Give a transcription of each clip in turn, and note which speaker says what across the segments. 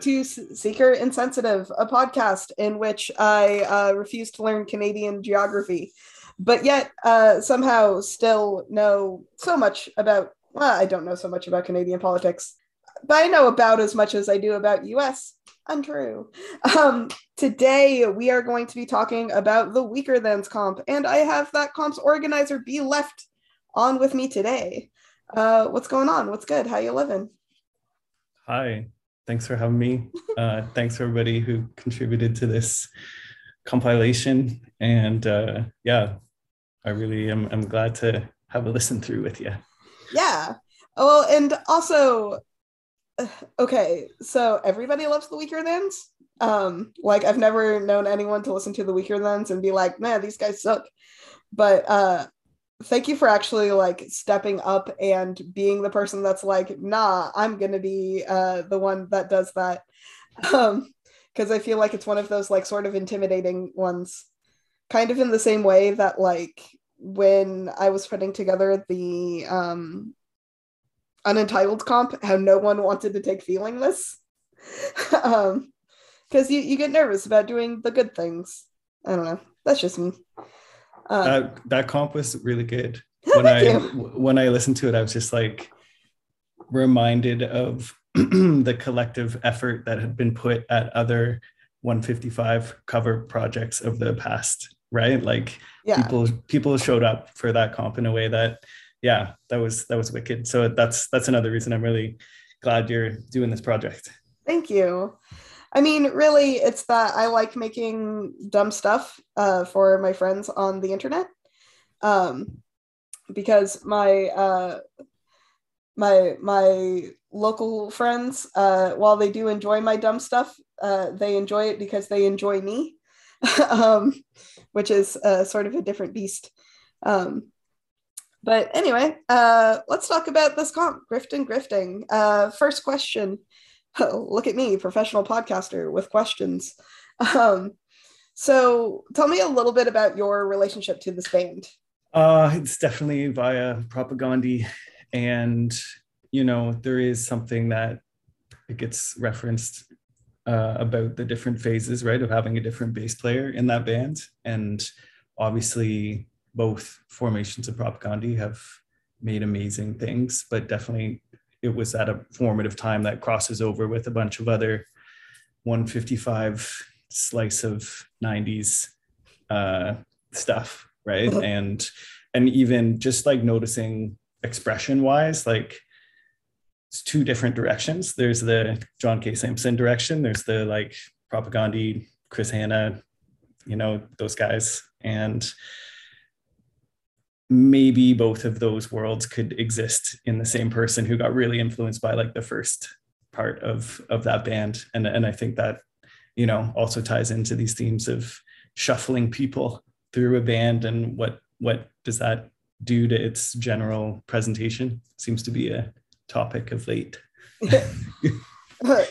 Speaker 1: To Seeker Insensitive, a podcast in which I uh, refuse to learn Canadian geography, but yet uh, somehow still know so much about. Well, I don't know so much about Canadian politics, but I know about as much as I do about US. Untrue. Um, today, we are going to be talking about the Weakerthans comp, and I have that comp's organizer, bleft on with me today. Uh, what's going on? What's good? How you living?
Speaker 2: Hi, thanks for having me. Uh, thanks everybody who contributed to this compilation. And uh, yeah, I really am I'm glad to have a listen through with you.
Speaker 1: Yeah. Well, and also, okay, so everybody loves the Weakerthans. Um, like I've never known anyone to listen to the Weakerthans and be like, man, these guys suck. But uh thank you for actually like stepping up and being the person that's like nah i'm gonna be uh the one that does that. Um because i feel like it's one of those like sort of intimidating ones. Kind of in the same way that like when i was putting together the um unentitled comp how no one wanted to take feelingless um because you, you get nervous about doing the good things. I don't know. That's just me
Speaker 2: uh, that that comp was really good. When I when I listened to it, I was just like reminded of the collective effort that had been put at other 155 cover projects of the past, right? Like yeah. people people showed up for that comp in a way that yeah, that was that was wicked. So that's that's another reason I'm really glad you're doing this project.
Speaker 1: Thank you. I mean, really, it's that I like making dumb stuff uh, for my friends on the internet. Um, because my uh, my my local friends, uh, while they do enjoy my dumb stuff, uh, they enjoy it because they enjoy me, um, which is uh, sort of a different beast. Um, but anyway, uh, let's talk about this comp, grifting, grifting. Uh, first question look at me, professional podcaster with questions. Um, so tell me a little bit about your relationship to this band.
Speaker 2: Uh, it's definitely via Propagandhi. And, you know, there is something that it gets referenced uh, about the different phases, right, of having a different bass player in that band. And obviously, both formations of Propagandhi have made amazing things, but definitely it was at a formative time that crosses over with a bunch of other 155 slice of 90s uh, stuff right? Uh-huh. and and even just like noticing expression wise like it's two different directions. There's the john k. Samson direction. There's the like Propagandhi Chris Hannah you know those guys. And maybe both of those worlds could exist in the same person who got really influenced by like the first part of of that band. And and i think that you know also ties into these themes of shuffling people through a band and what what does that do to its general presentation? Seems to be a topic of late.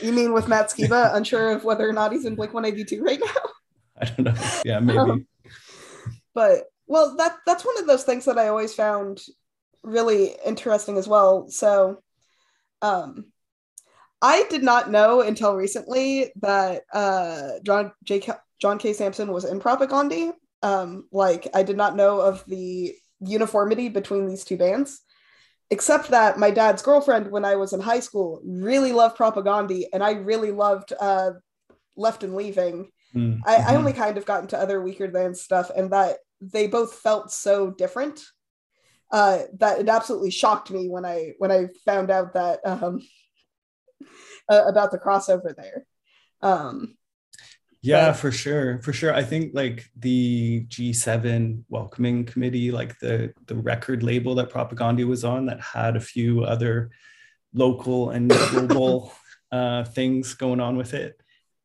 Speaker 1: You mean with matt skiba? Unsure of whether or not he's in blink 182 right now?
Speaker 2: I don't know. Yeah maybe. Um,
Speaker 1: but well, that that's one of those things that I always found really interesting as well. So, um, I did not know until recently that uh, John J. John K. Samson was in Propagandhi. Um, like I did not know of the uniformity between these two bands, except that my dad's girlfriend, when I was in high school, really loved Propagandhi, and I really loved uh, Left and Leaving. Mm-hmm. I, I mm-hmm. only kind of got into other Weakerthans stuff, and that they both felt so different uh, that it absolutely shocked me when I when I found out that um, uh, about the crossover there. Um,
Speaker 2: yeah, but, for sure, for sure. I think like the G7 welcoming committee, like the the record label that Propagandhi was on, that had a few other local and global uh, things going on with it,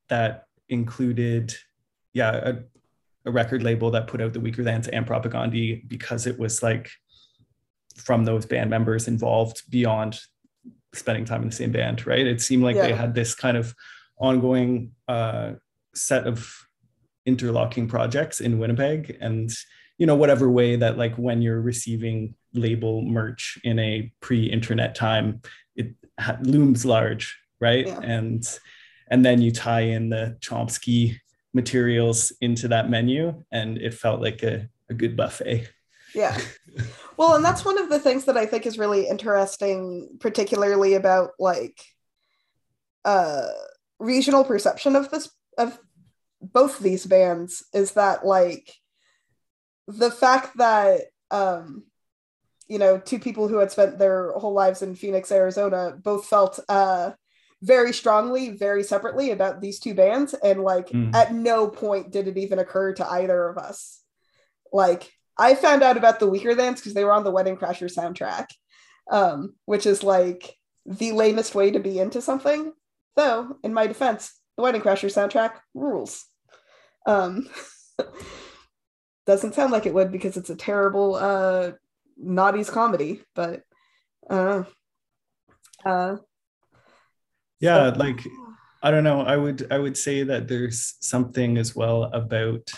Speaker 2: that included, yeah, a, a record label that put out the Weaker Weakerthans and Propagandhi because it was like from those band members involved beyond spending time in the same band right it seemed like yeah. they had this kind of ongoing uh, set of interlocking projects in winnipeg and you know whatever way that like when you're receiving label merch in a pre-internet time it looms large right?
Speaker 1: Yeah.
Speaker 2: And and then you tie in the Chomsky materials into that menu, and it felt like a, a good buffet.
Speaker 1: Yeah. Well, and that's one of the things that I think is really interesting, particularly about like uh regional perception of this of both these bands is that like the fact that um you know two people who had spent their whole lives in Phoenix, Arizona both felt uh very strongly, very separately about these two bands. And like
Speaker 2: Mm.
Speaker 1: at no point did it even occur to either of us. Like I found out about the Weakerthans because they were on the Wedding Crasher soundtrack, um, which is like the lamest way to be into something. Though, in my defense, the Wedding Crasher soundtrack rules. Um, doesn't sound like it would because it's a terrible uh, naughty's comedy, but uh, uh,
Speaker 2: Yeah, like I don't know. I would I would say that there's something as well about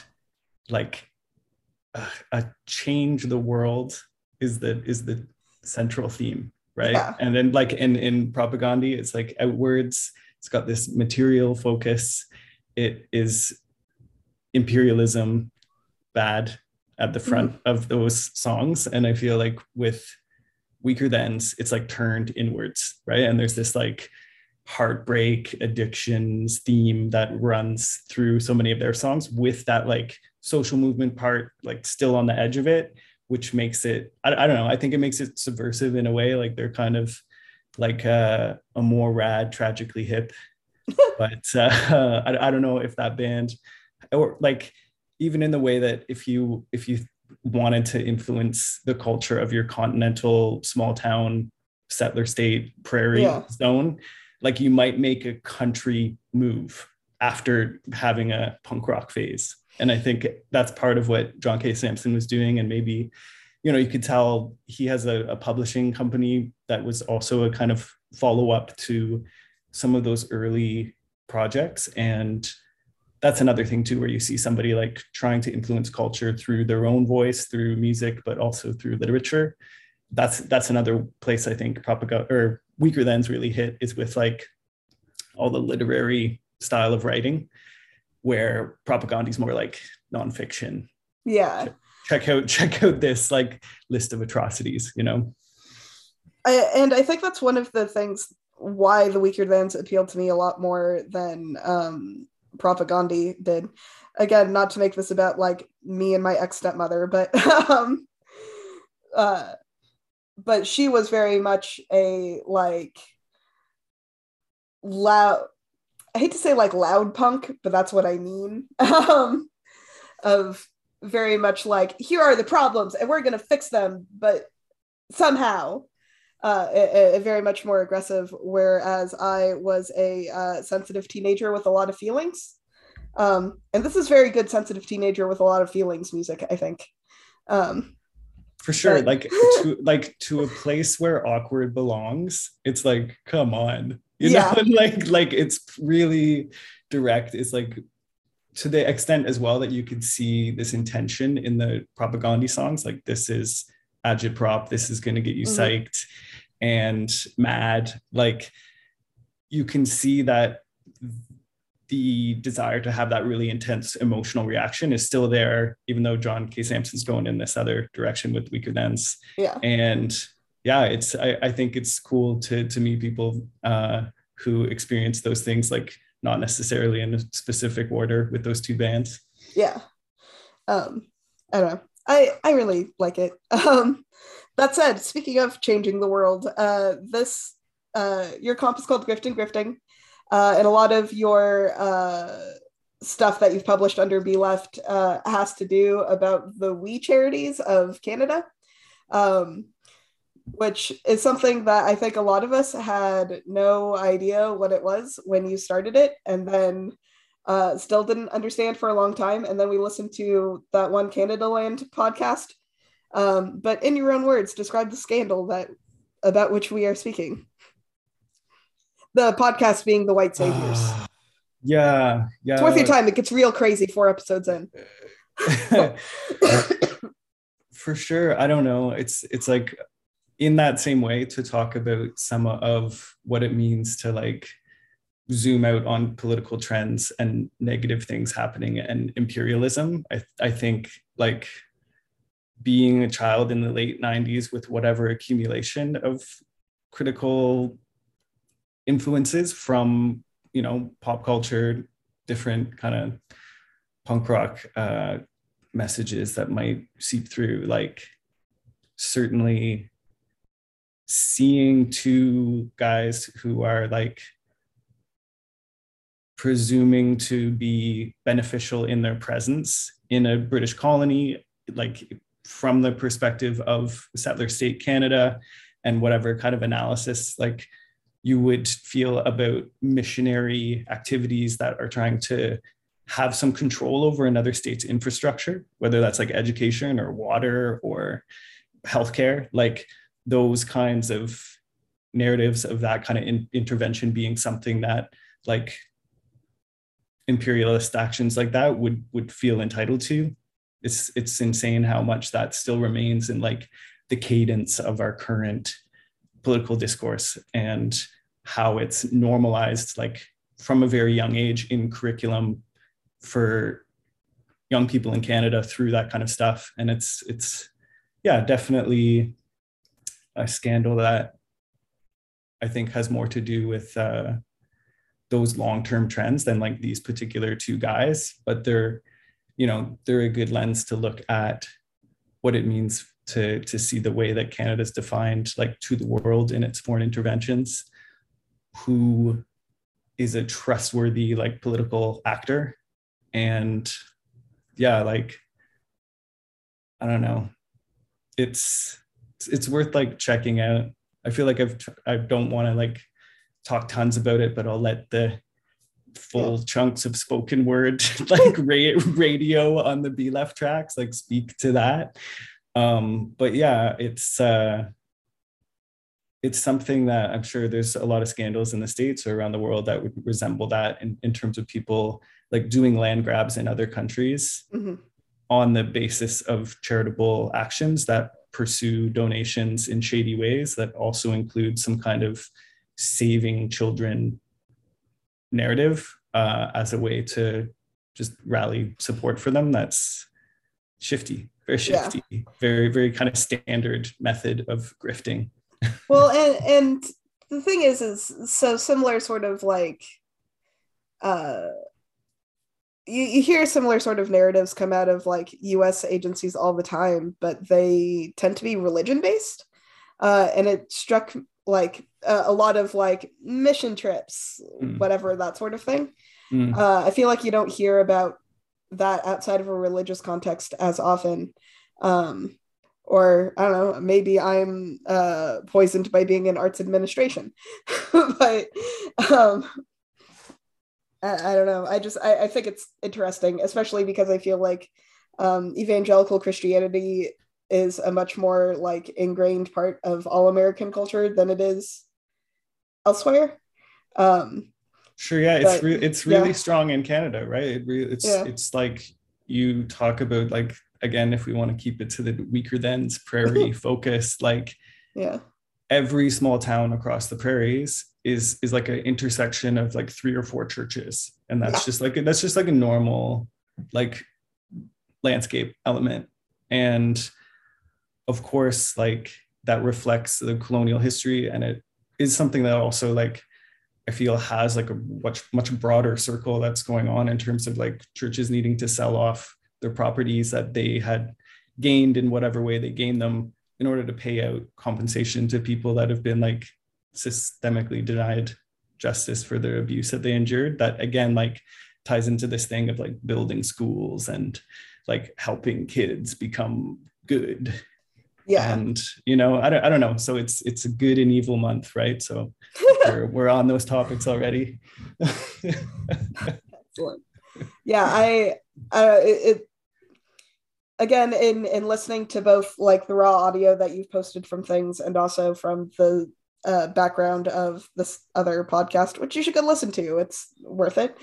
Speaker 2: like a, a change the world is the is the central theme, right?
Speaker 1: Yeah.
Speaker 2: And then like in in Propagandhi, it's like outwards. It's got this material focus. It is imperialism bad at the front mm-hmm. of those songs, and I feel like with Weakerthans, it's like turned inwards, right? And there's this like heartbreak addictions theme that runs through so many of their songs with that like social movement part like still on the edge of it which makes it i, I don't know i think it makes it subversive in a way like they're kind of like uh, a more rad tragically hip but uh, I, I don't know if that band or like even in the way that if you if you wanted to influence the culture of your continental small town settler state prairie
Speaker 1: Yeah.
Speaker 2: zone like you might make a country move after having a punk rock phase. And i think that's part of what john k. Samson was doing. And maybe you know you could tell he has a, a publishing company that was also a kind of follow-up to some of those early projects. And that's another thing too where you see somebody like trying to influence culture through their own voice through music but also through literature. That's that's another place i think Propagandhi or Weakerthans really hit is with like all the literary style of writing where Propagandhi is more like nonfiction
Speaker 1: yeah.
Speaker 2: check out check out this like list of atrocities you know
Speaker 1: I, and I think that's one of the things why the Weakerthans appealed to me a lot more than um, Propagandhi did. Again, not to make this about like me and my ex stepmother, but um, uh, but she was very much a like loud. I hate to say like loud punk, but that's what I mean. um, of very much like here are the problems and we're gonna fix them, but somehow uh, a, a very much more aggressive, whereas I was a uh, sensitive teenager with a lot of feelings. Um, and this is very good sensitive teenager with a lot of feelings music, I think. Um,
Speaker 2: for sure like to like to a place where awkward belongs it's like come on you
Speaker 1: Yeah.
Speaker 2: know like like it's really direct it's like to the extent as well that you could see this intention in the Propagandhi songs like this is agitprop this is going to get you
Speaker 1: Mhm.
Speaker 2: psyched and mad like you can see that the desire to have that really intense emotional reaction is still there, even though John K. Samson's going in this other direction with Weakerthans.
Speaker 1: yeah.
Speaker 2: And yeah, it's I, I think it's cool to to meet people uh, who experience those things, like not necessarily in a specific order with those two bands.
Speaker 1: yeah um i don't know i i really like it um that said speaking of changing the world uh this uh your comp is called grifting grifting uh and a lot of your uh stuff that you've published under bleft uh has to do about the we charities of canada um which is something that i think a lot of us had no idea what it was when you started it and then uh, still didn't understand for a long time. And then we listened to that one Canadaland podcast. Um, but in your own words, describe the scandal that about which we are speaking. The podcast being the White Saviors.
Speaker 2: yeah, yeah.
Speaker 1: it's worth your time. It gets real crazy four episodes in.
Speaker 2: for sure i don't know it's it's like in that same way to talk about some of what it means to like zoom out on political trends and negative things happening and imperialism i, I think like being a child in the late 90s with whatever accumulation of critical influences from you know pop culture different kind of punk rock uh, messages that might seep through like certainly seeing two guys who are like presuming to be beneficial in their presence in a British colony, like from the perspective of settler state Canada and whatever kind of analysis like you would feel about missionary activities that are trying to have some control over another state's infrastructure, whether that's like education or water or healthcare, like those kinds of narratives of that kind of in- intervention being something that like imperialist actions like that would would feel entitled to. It's it's insane how much that still remains in like the cadence of our current political discourse and how it's normalized like from a very young age in curriculum for young people in Canada through that kind of stuff. And it's it's yeah definitely a scandal that I think has more to do with uh, those long-term trends than like these particular two guys. But they're you know they're a good lens to look at what it means to to see the way that canada's defined like to the world in its foreign interventions who is a trustworthy like political actor. And yeah like i don't know. It's it's worth like checking out. I feel like i've i don't want to like talk tons about it, but I'll let the full chunks of spoken word like ra- radio on the bleft tracks like speak to that. Um, but yeah, it's uh, it's something that I'm sure there's a lot of scandals in the states or around the world that would resemble that in, in terms of people like doing land grabs in other countries mm-hmm. on the basis of charitable actions that pursue donations in shady ways that also include some kind of saving children narrative uh, as a way to just rally support for them that's shifty very shifty yeah. very very kind of standard method of grifting
Speaker 1: well and and the thing is is so similar sort of like uh you, you hear similar sort of narratives come out of like us agencies all the time but they tend to be religion based uh, and it struck like uh, a lot of like mission trips, mm. whatever that sort of thing. Mm. Uh, I feel like you don't hear about that outside of a religious context as often. Um, or I don't know, maybe I'm uh, poisoned by being in arts administration, but um, I, I, don't know. I just I, I think it's interesting, especially because I feel like um, evangelical Christianity is a much more like ingrained part of all American culture than it is elsewhere. Um,
Speaker 2: sure, yeah, but, it's re- it's really yeah. strong in Canada, right? It re- it's yeah. it's like you talk about like again, if we want to keep it to the Weakerthans' prairie focus, like
Speaker 1: yeah,
Speaker 2: every small town across the prairies is is like an intersection of like three or four churches, and that's yeah. just like that's just like a normal like landscape element. And of course like that reflects the colonial history and it is something that also like I feel has like a much much broader circle that's going on in terms of like churches needing to sell off their properties that they had gained in whatever way they gained them in order to pay out compensation to people that have been like systemically denied justice for their abuse that they endured. That again like ties into this thing of like building schools and like helping kids become good.
Speaker 1: Yeah.
Speaker 2: And you know I don't, I don't know. So it's it's a good and evil month right? So we're, we're on those topics already.
Speaker 1: Excellent. Yeah i uh it, it again in in listening to both like the raw audio that you've posted from things and also from the uh, background of this other podcast which you should go listen to it's worth it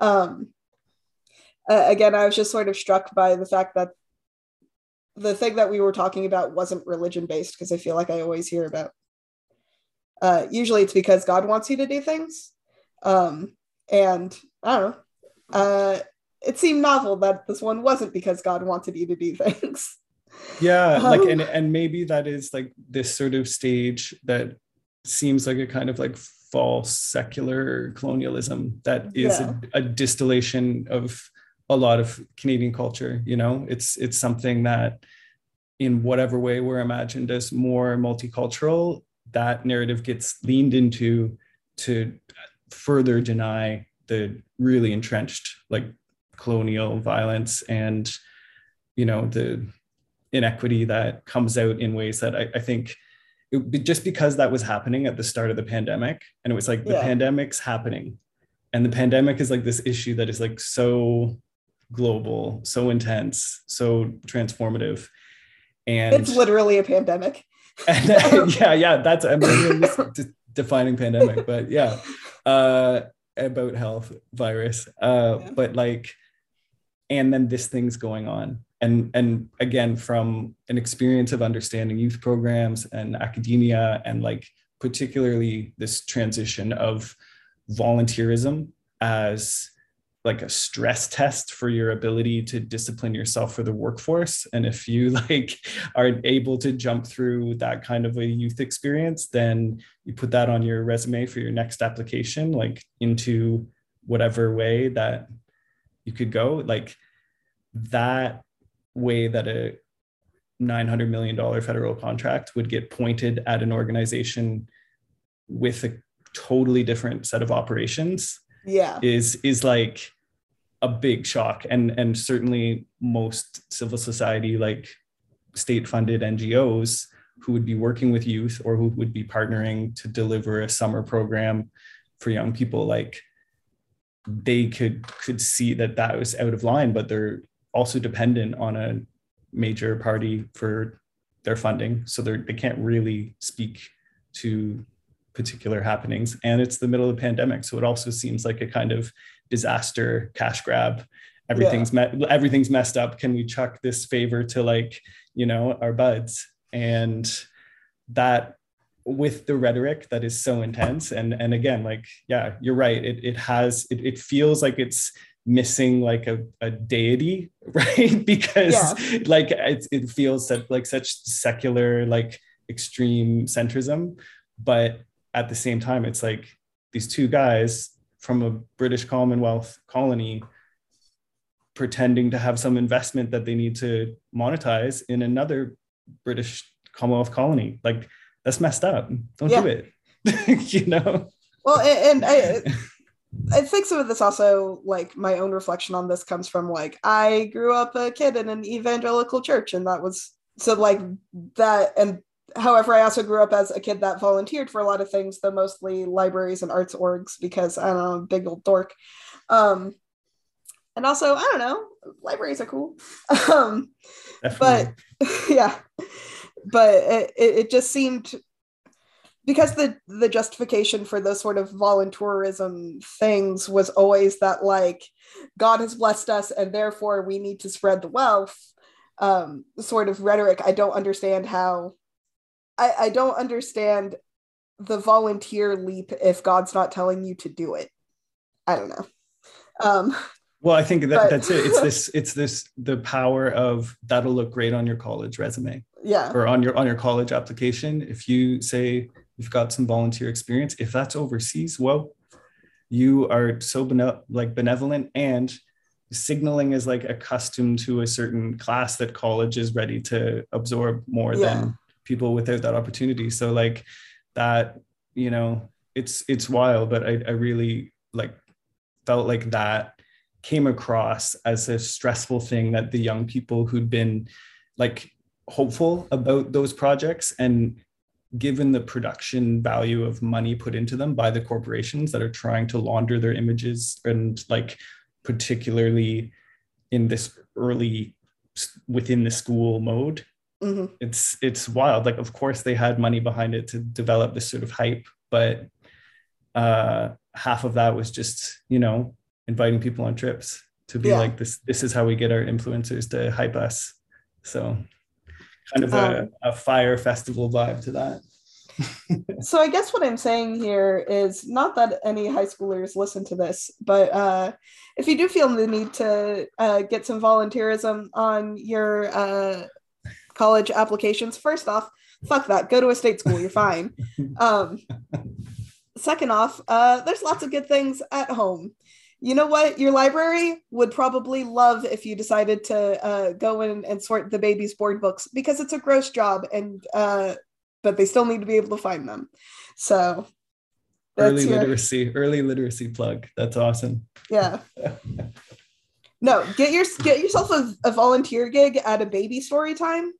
Speaker 1: um uh, again i was just sort of struck by the fact that the thing that we were talking about wasn't religion based because I feel like I always hear about. Uh, usually it's because God wants you to do things, Um, and I don't know. It seemed novel that this one wasn't because God wanted you to do things.
Speaker 2: Yeah, um, like and and maybe that is like this sort of stage that seems like a kind of like false secular colonialism that is yeah. a, a distillation of a lot of Canadian culture. You know, it's it's something that in whatever way we're imagined as more multicultural, that narrative gets leaned into to further deny the really entrenched like colonial violence and you know the inequity that comes out in ways that I, I think it, just because that was happening at the start of the pandemic and it was like the yeah. pandemic's happening and the pandemic is like this issue that is like so global so intense so transformative and
Speaker 1: it's literally a pandemic
Speaker 2: and, yeah yeah that's i'm defining pandemic but yeah uh about health virus uh yeah. but like and then this thing's going on. And and again from an experience of understanding youth programs and academia and like particularly this transition of volunteerism as like a stress test for your ability to discipline yourself for the workforce. And if you like are able to jump through that kind of a youth experience then you put that on your resume for your next application like into whatever way that you could go like that way that a 900 million dollar federal contract would get pointed at an organization with a totally different set of operations
Speaker 1: yeah.
Speaker 2: is is like a big shock. And and certainly most civil society like state funded ngos who would be working with youth or who would be partnering to deliver a summer program for young people like they could could see that that was out of line but they're also dependent on a major party for their funding. So they they can't really speak to particular happenings. And it's the middle of the pandemic. So it also seems like a kind of disaster cash grab. Everything's yeah. me- everything's messed up. Can we chuck this favor to like you know our buds? And that with the rhetoric that is so intense. And and again like yeah you're right. It, it has it, it feels like it's missing like a, a deity right? Because yeah. like it, it feels that like such secular like extreme centrism. But at the same time it's like these two guys from a british commonwealth colony pretending to have some investment that they need to monetize in another british commonwealth colony. Like that's messed up don't yeah. do it you know
Speaker 1: well and, and I, I think some of this also, like my own reflection on this, comes from like I grew up a kid in an evangelical church, and that was so like that. And however, I also grew up as a kid that volunteered for a lot of things, though mostly libraries and arts orgs because I don't know, big old dork. Um, and also, I don't know, libraries are cool. um, but yeah, but it, it just seemed because the the justification for those sort of volunteerism things was always that like god has blessed us and therefore we need to spread the wealth um sort of rhetoric. I don't understand how i i don't understand the volunteer leap if god's not telling you to do it. I don't know. Um
Speaker 2: well i think that but, that's it. It's this it's this the power of that'll look great on your college resume
Speaker 1: yeah
Speaker 2: or on your on your college application if you say you've got some volunteer experience. If that's overseas, well, you are so bene- like benevolent and signaling is like accustomed to a certain class that college is ready to absorb more yeah. than people without that opportunity. So like that, you know, it's it's wild, but I, I really like felt like that came across as a stressful thing that the young people who'd been like hopeful about those projects and given the production value of money put into them by the corporations that are trying to launder their images and like particularly in this early within the school mode mm-hmm. it's it's wild like of course they had money behind it to develop this sort of hype but uh half of that was just you know inviting people on trips to be yeah. like this this is how we get our influencers to hype us so kind of a, um, a fire festival vibe to that.
Speaker 1: so I guess what I'm saying here is not that any high schoolers listen to this, but uh, if you do feel the need to uh, get some volunteerism on your uh, college applications, first off, fuck that. Go to a state school. You're fine. Um, second off, uh, there's lots of good things at home. You know what? Your library would probably love if you decided to uh, go in and sort the baby's board books because it's a gross job, and uh, but they still need to be able to find them. So
Speaker 2: early your... literacy, early literacy plug. That's awesome.
Speaker 1: Yeah. no, get your get yourself a, a volunteer gig at a baby story time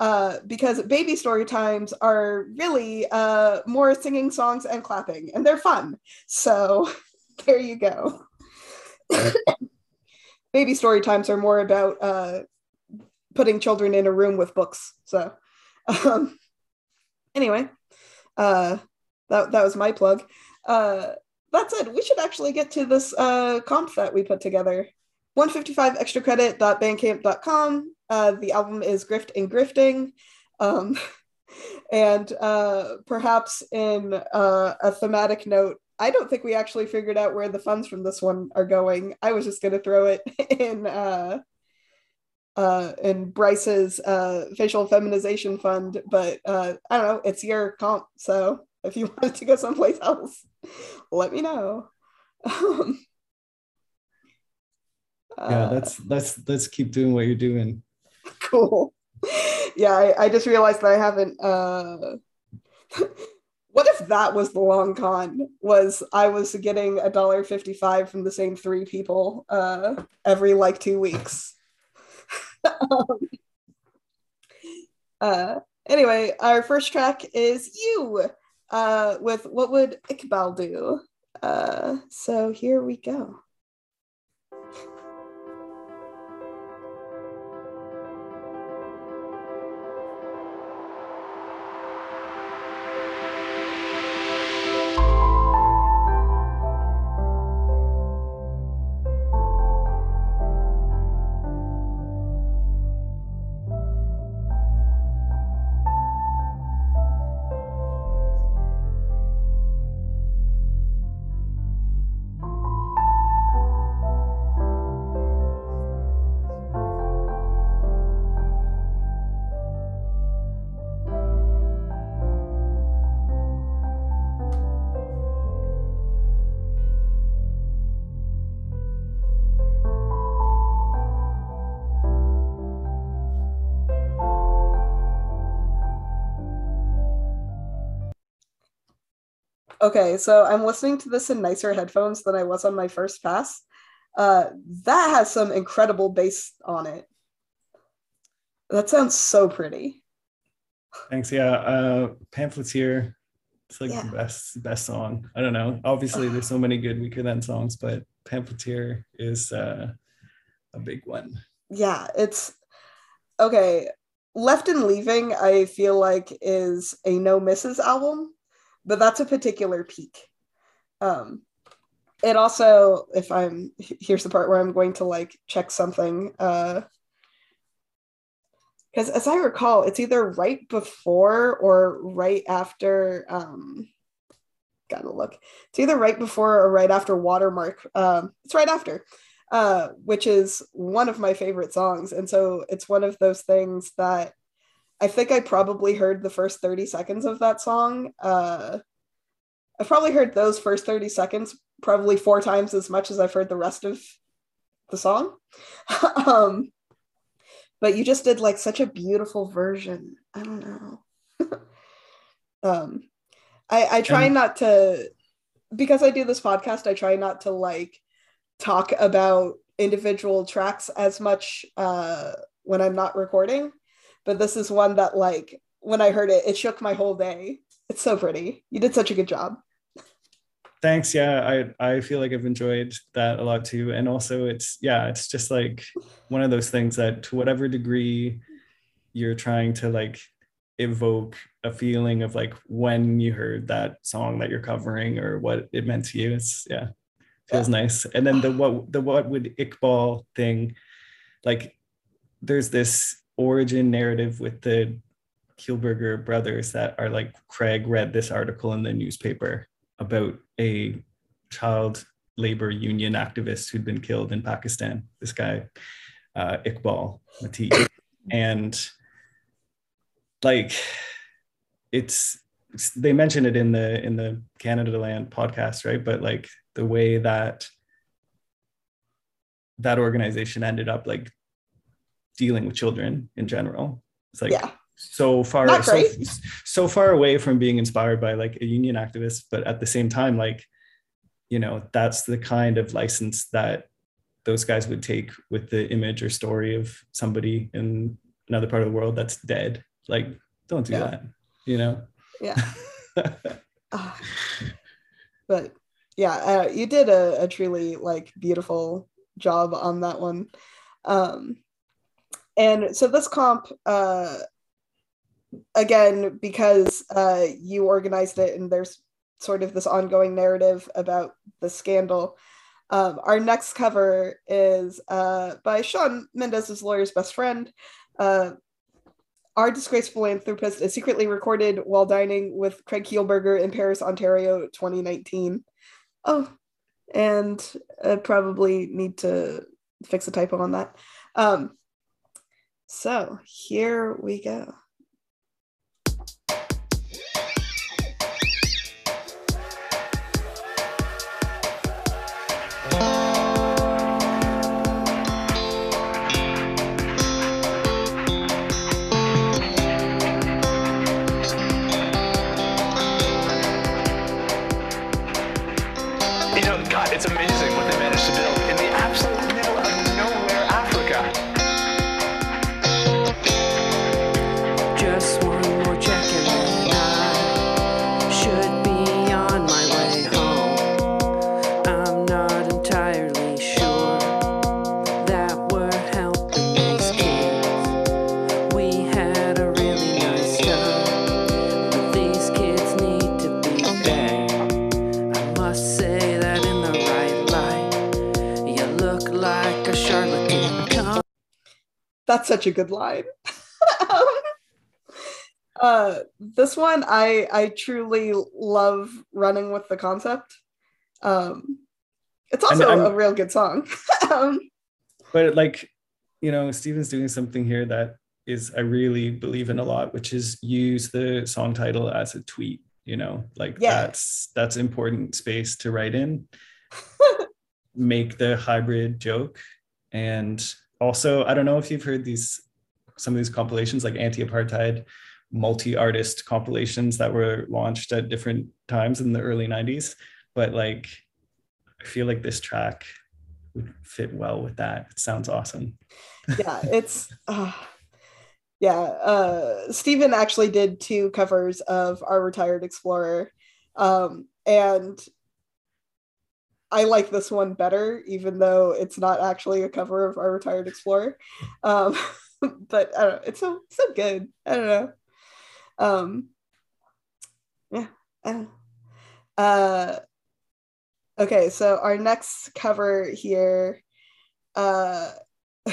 Speaker 1: uh, because baby story times are really uh, more singing songs and clapping, and they're fun. So there you go. baby story times are more about uh, putting children in a room with books. So um, anyway, uh, that that was my plug. Uh, that said, we should actually get to this uh, comp that we put together. 155 extra credit.bandcamp.com uh, the album is Grift and Grifting. Um, and uh, perhaps in uh, a thematic note, I don't think we actually figured out where the funds from this one are going. I was just going to throw it in uh, uh, in Bryce's uh, facial feminization fund, but uh, I don't know. It's your comp, so if you wanted to go someplace else, let me know. Um,
Speaker 2: yeah, let's let's let's keep doing what you're doing.
Speaker 1: cool. Yeah, I, I, just realized that I haven't. Uh... what if that was the long con? Was I was getting a dollar fifty-five from the same three people uh, every like two weeks? um, uh, anyway, our first track is "You" uh, with "What Would Iqbal Do." Uh, so here we go. Okay, so I'm listening to this in nicer headphones than I was on my first pass. Uh, that has some incredible bass on it. That sounds so pretty.
Speaker 2: Thanks. Yeah, uh, pamphleteer. It's like yeah. the best best song. I don't know. Obviously, there's so many good Weakerthans songs, but pamphleteer is uh, a big one.
Speaker 1: Yeah, it's okay. Left and Leaving, I feel like is a no misses album but that's a particular peak. Um, it also, if I'm here's the part where I'm going to like check something. Uh, because as I recall, it's either right before or right after. Um, gotta look. It's either right before or right after Watermark. Um, it's right after, uh, which is one of my favorite songs, and so it's one of those things that I think I probably heard the first 30 seconds of that song. Uh, I've probably heard those first 30 seconds probably four times as much as I've heard the rest of the song. um, but you just did like such a beautiful version. I don't know. um, I, I try um, not to, because I do this podcast, I try not to like talk about individual tracks as much uh, when I'm not recording but this is one that like when I heard it, it shook my whole day. It's so pretty. You did such a good job.
Speaker 2: Thanks. Yeah, I I feel like I've enjoyed that a lot too. And also it's yeah, it's just like one of those things that to whatever degree you're trying to like evoke a feeling of like when you heard that song that you're covering or what it meant to you. It's yeah, feels yeah. nice. And then the what the what would Iqbal thing, like there's this origin narrative with the Kielburger brothers that are like Craig read this article in the newspaper about a child labor union activist who'd been killed in Pakistan. This guy, uh, Iqbal Masih, and like it's they mention it in the in the Canadaland podcast, right? But like the way that that organization ended up like dealing with children in general. It's like
Speaker 1: Yeah.
Speaker 2: so far so, so far away from being inspired by like a union activist, but at the same time, like, you know, that's the kind of license that those guys would take with the image or story of somebody in another part of the world that's dead. Like, don't do
Speaker 1: Yeah.
Speaker 2: that, you know?
Speaker 1: Yeah. Ah. but yeah, uh, you did a, a truly like beautiful job on that one. Um, and so this comp, uh, again, because uh, you organized it and there's sort of this ongoing narrative about the scandal. Um, our next cover is uh, by Shawn Mendes's lawyer's best friend. Uh, our disgraceful philanthropist is secretly recorded while dining with Craig Kielburger in Paris, Ontario, 2019. Oh, and I probably need to fix a typo on that. Um, so here we go. That's such a good line. Uh, this one, I I truly love running with the concept. Um, it's also
Speaker 2: I'm-
Speaker 1: a real good song. um,
Speaker 2: but like you know steven's doing something here that is i really believe in a lot which is use the song title as a tweet you know like
Speaker 1: Yeah.
Speaker 2: that's that's important space to write in make the hybrid joke and also i don't know if you've heard these some of these compilations like anti-apartheid multi-artist compilations that were launched at different times in the early 90s but like i feel like this track would fit well with that it sounds awesome
Speaker 1: yeah, it's uh, yeah. Uh, Stephen actually did two covers of Our Retired Explorer, um, and I like this one better, even though it's not actually a cover of Our Retired Explorer. Um, but I don't know, it's so so good. I don't know. Um, yeah. Uh, okay, so our next cover here uh,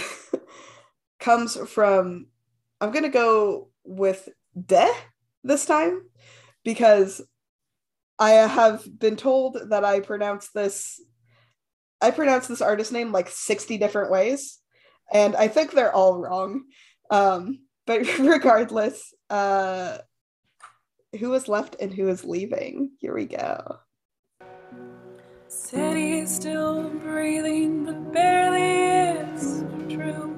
Speaker 1: comes from, I'm to go with De this time because I have been told that I pronounce this I pronounce this artist name like 60 different ways and I think they're all wrong. Um, but regardless, uh, who is left and who is leaving? Here we go.
Speaker 3: City's still breathing, but barely is true.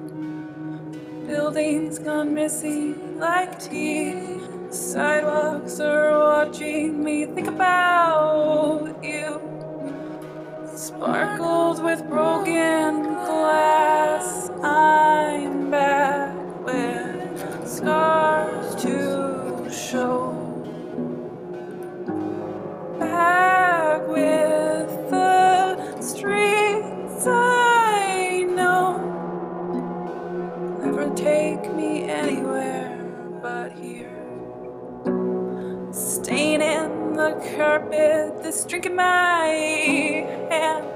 Speaker 3: Buildings gone missing like teeth. Sidewalks are watching me think about you. Sparkled with broken glass. I'm back with scars to show the carpet, this drink in my hand.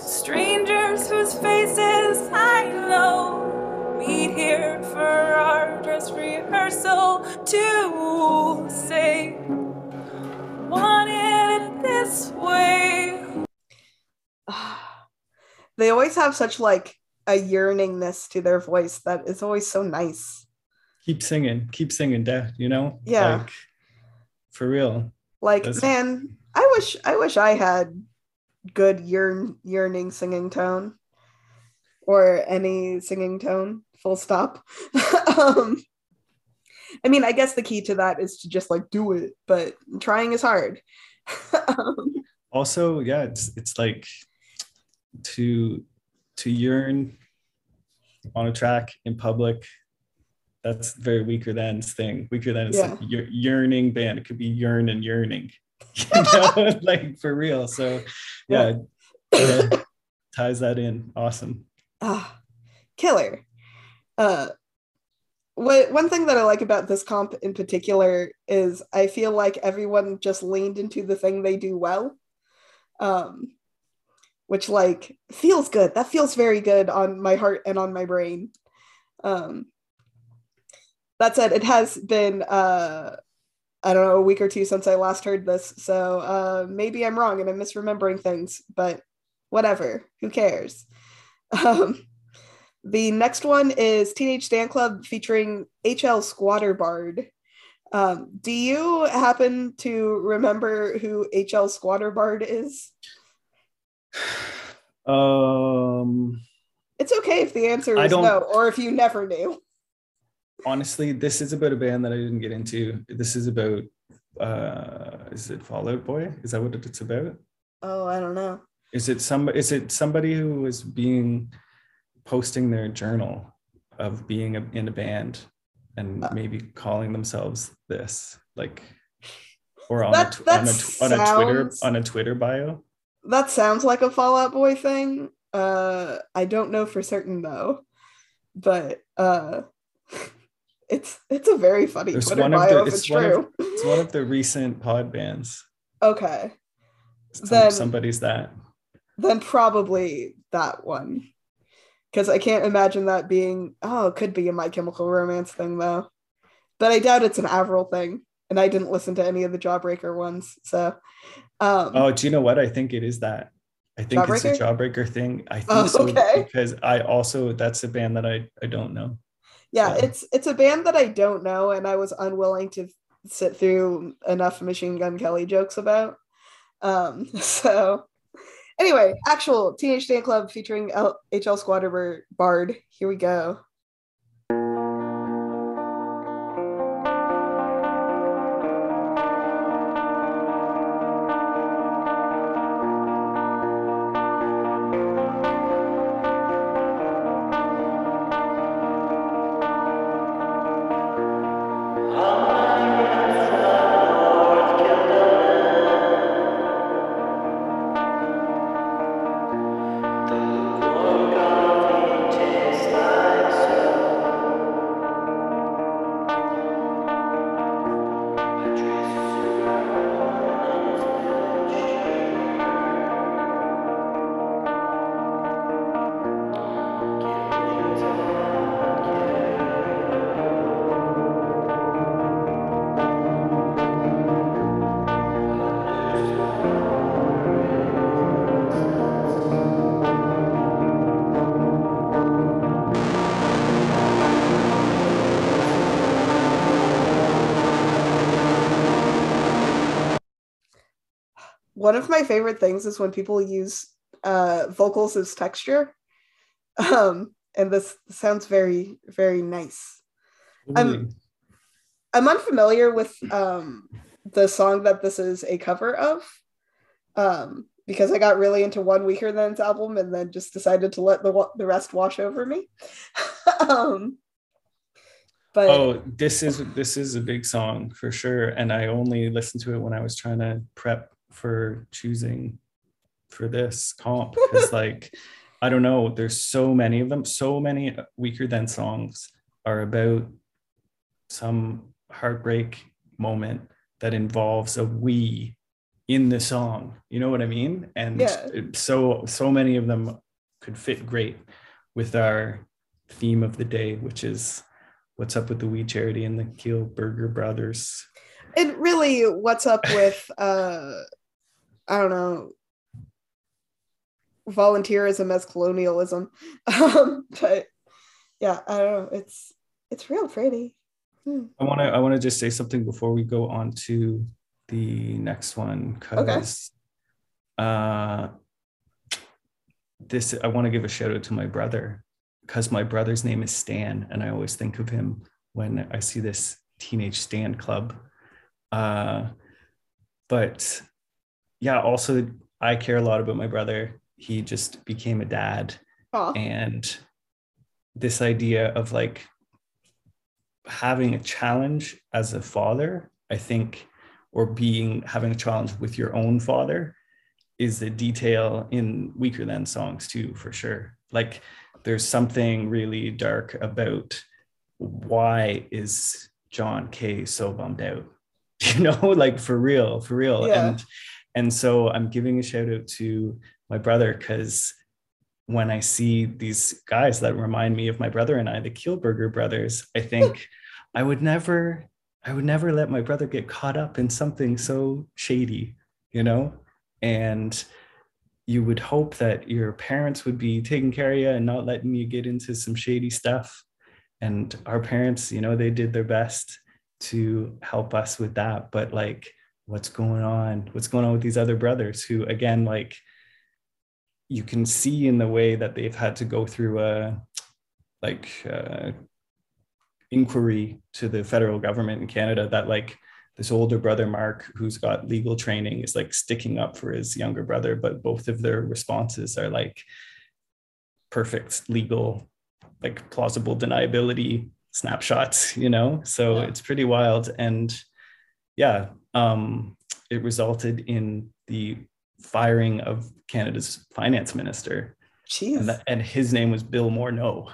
Speaker 3: Strangers whose faces I know meet here for our dress dress rehearsal to say, wanted it this way.
Speaker 1: they always have such like a yearningness to their voice that is always so nice.
Speaker 2: Keep singing, keep singing, Dad. You know,
Speaker 1: Yeah.
Speaker 2: like for real.
Speaker 1: Like,
Speaker 2: That's-
Speaker 1: man, I wish I wish I had good yearn yearning singing tone or any singing tone, full stop. um I mean, I guess the key to that is to just like do it, but trying is hard. um,
Speaker 2: Also, yeah, it's it's like to to yearn on a track in public. That's very Weakerthans' thing. Weaker than it's
Speaker 1: Yeah.
Speaker 2: like year- yearning band. It could be yearn and yearning. You know, like for real. So yeah, yeah, ties that in. Awesome.
Speaker 1: ah, killer. Uh, what one thing that I like about this comp in particular is I feel like everyone just leaned into the thing they do well, um, which like feels good. That feels very good on my heart and on my brain. Um, that said, it has been uh, I don't know a week or two since I last heard this, so uh, maybe I'm wrong and I'm misremembering things, but whatever. Who cares? Um, the next one is Teenage Stan Club featuring HL Squatter Bard. Um, do you happen to remember who HL Squatter Bard is?
Speaker 2: Um
Speaker 1: It's okay if the answer is no, or if you never knew.
Speaker 2: Honestly, this is about a band that I didn't get into. This is about uh is it Fall Out Boy? Is that what it's about?
Speaker 1: Oh, I don't know.
Speaker 2: Is it some is it somebody who was being posting their journal of being a, in a band and
Speaker 1: Uh.
Speaker 2: maybe calling themselves this like or on
Speaker 1: That-
Speaker 2: a,
Speaker 1: that
Speaker 2: on a, on a Twitter on a Twitter bio?
Speaker 1: That sounds like a Fall Out Boy thing. Uh, I don't know for certain though, but uh, it's it's a very funny
Speaker 2: There's
Speaker 1: Twitter
Speaker 2: one of
Speaker 1: bio
Speaker 2: the-
Speaker 1: if
Speaker 2: it's one of- It's one of the recent pod bands.
Speaker 1: okay.
Speaker 2: Some-
Speaker 1: Then-
Speaker 2: somebody's that.
Speaker 1: then probably that one. Because I can't imagine that being, oh, it could be a My Chemical Romance thing though. But I doubt it's an Avril thing. And I didn't listen to any of the Jawbreaker ones. So, um,
Speaker 2: Oh, do you know what? I think it is that. I think it's a jawbreaker thing. I think
Speaker 1: Oh,
Speaker 2: so
Speaker 1: okay.
Speaker 2: because I also that's a band that I I don't know.
Speaker 1: Yeah, it's it's a band that I don't know, and I was unwilling to sit through enough Machine Gun Kelly jokes about. Um, so, anyway, actual Teenage Stan Club featuring L- HL Squatter Bard. Here we go. One of my favorite things is when people use uh, vocals as texture. Um, and this sounds very, very nice. I'm- I'm unfamiliar with um, the song that this is a cover of um, because I got really into One Weakerthans' album and then just decided to let the, the rest wash over me. um, but
Speaker 2: oh, this is this is a big song for sure. And I only listened to it when I was trying to prep for choosing for this comp because like I don't know, there's so many of them. So many Weakerthans songs are about some heartbreak moment that involves a we in the song. You know what I mean? And
Speaker 1: Yeah.
Speaker 2: so so many of them could fit great with our theme of the day, which is what's up with the We Charity and the Kielburger brothers.
Speaker 1: And really, what's up with uh, I don't know, volunteerism as colonialism? Um, but yeah, I don't know. It's it's real pretty. Hmm.
Speaker 2: I want to I want to just say something before we go on to the next one because uh this I want to give a shout out to my brother because my brother's name is Stan and I always think of him when I see this teenage Stan club. Uh but yeah, also I care a lot about my brother. He just became a dad
Speaker 1: Aw.
Speaker 2: and this idea of like having a challenge as a father i think or being having a challenge with your own father is a detail in Weakerthans songs too for sure like there's something really dark about why is john k so bummed out you know like for real for real
Speaker 1: Yeah.
Speaker 2: and and so i'm giving a shout out to my brother because when I see these guys that remind me of my brother and I, the Kielburger brothers, I think I would never, I would never let my brother get caught up in something so shady, you know? And you would hope that your parents would be taking care of you and not letting you get into some shady stuff. And our parents, you know, they did their best to help us with that. But like, what's going on? What's going on with these other brothers who, again, like, you can see in the way that they've had to go through a like uh, inquiry to the federal government in Canada that like this older brother Mark who's got legal training is like sticking up for his younger brother but both of their responses are like perfect legal like plausible deniability snapshots you know so
Speaker 1: Yeah.
Speaker 2: it's pretty wild and yeah um it resulted in the firing of Canada's finance minister,
Speaker 1: Jeez.
Speaker 2: and, that, and his name was Bill Morneau.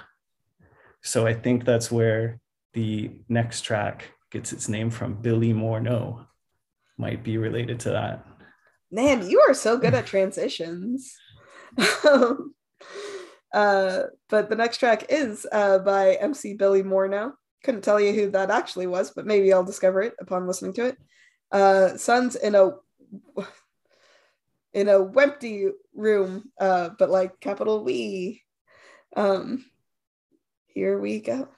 Speaker 2: So I think that's where the next track gets its name from. Billy Morneau might be related to that.
Speaker 1: Man, you are so good at transitions. Uh, but the next track is uh, by MC Billy Morneau. Couldn't tell you who that actually was, but maybe I'll discover it upon listening to it. Uh, Sun's in a in a empty room, uh, but like capital We. Um, here we go.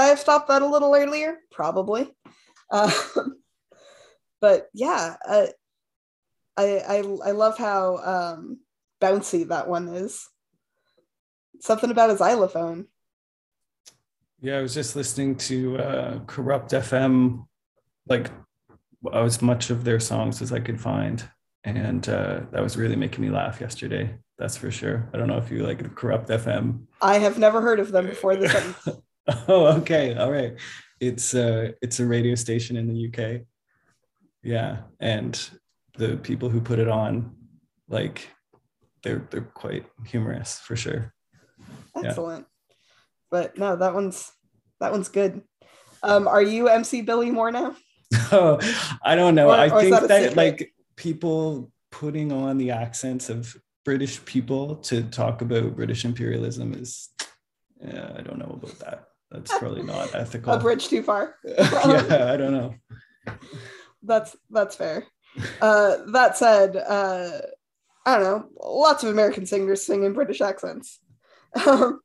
Speaker 1: I have stopped that a little earlier? Probably. Um, but yeah, uh, I, I I love how um, bouncy that one is. Something about a xylophone.
Speaker 2: Yeah, I was just listening to uh, Kurupt FM, like as much of their songs as I could find. And uh, that was really making me laugh yesterday. That's for sure. I don't know if you like Kurupt FM.
Speaker 1: I have never heard of them before this.
Speaker 2: oh, okay. All right. It's a, it's a radio station in the UK. Yeah. And the people who put it on, like they're they're quite humorous for sure. Yeah.
Speaker 1: Excellent. But no, that one's that one's good. Um, are you MC Billy Morneau?
Speaker 2: Oh, I don't know.
Speaker 1: Or-
Speaker 2: I
Speaker 1: or
Speaker 2: think
Speaker 1: that
Speaker 2: that like people putting on the accents of British people to talk about British imperialism is yeah, I don't know about that. That's probably not ethical.
Speaker 1: A bridge too far.
Speaker 2: yeah, I don't know.
Speaker 1: that's that's fair. Uh, that said, uh, I don't know, lots of American singers sing in British accents. Um,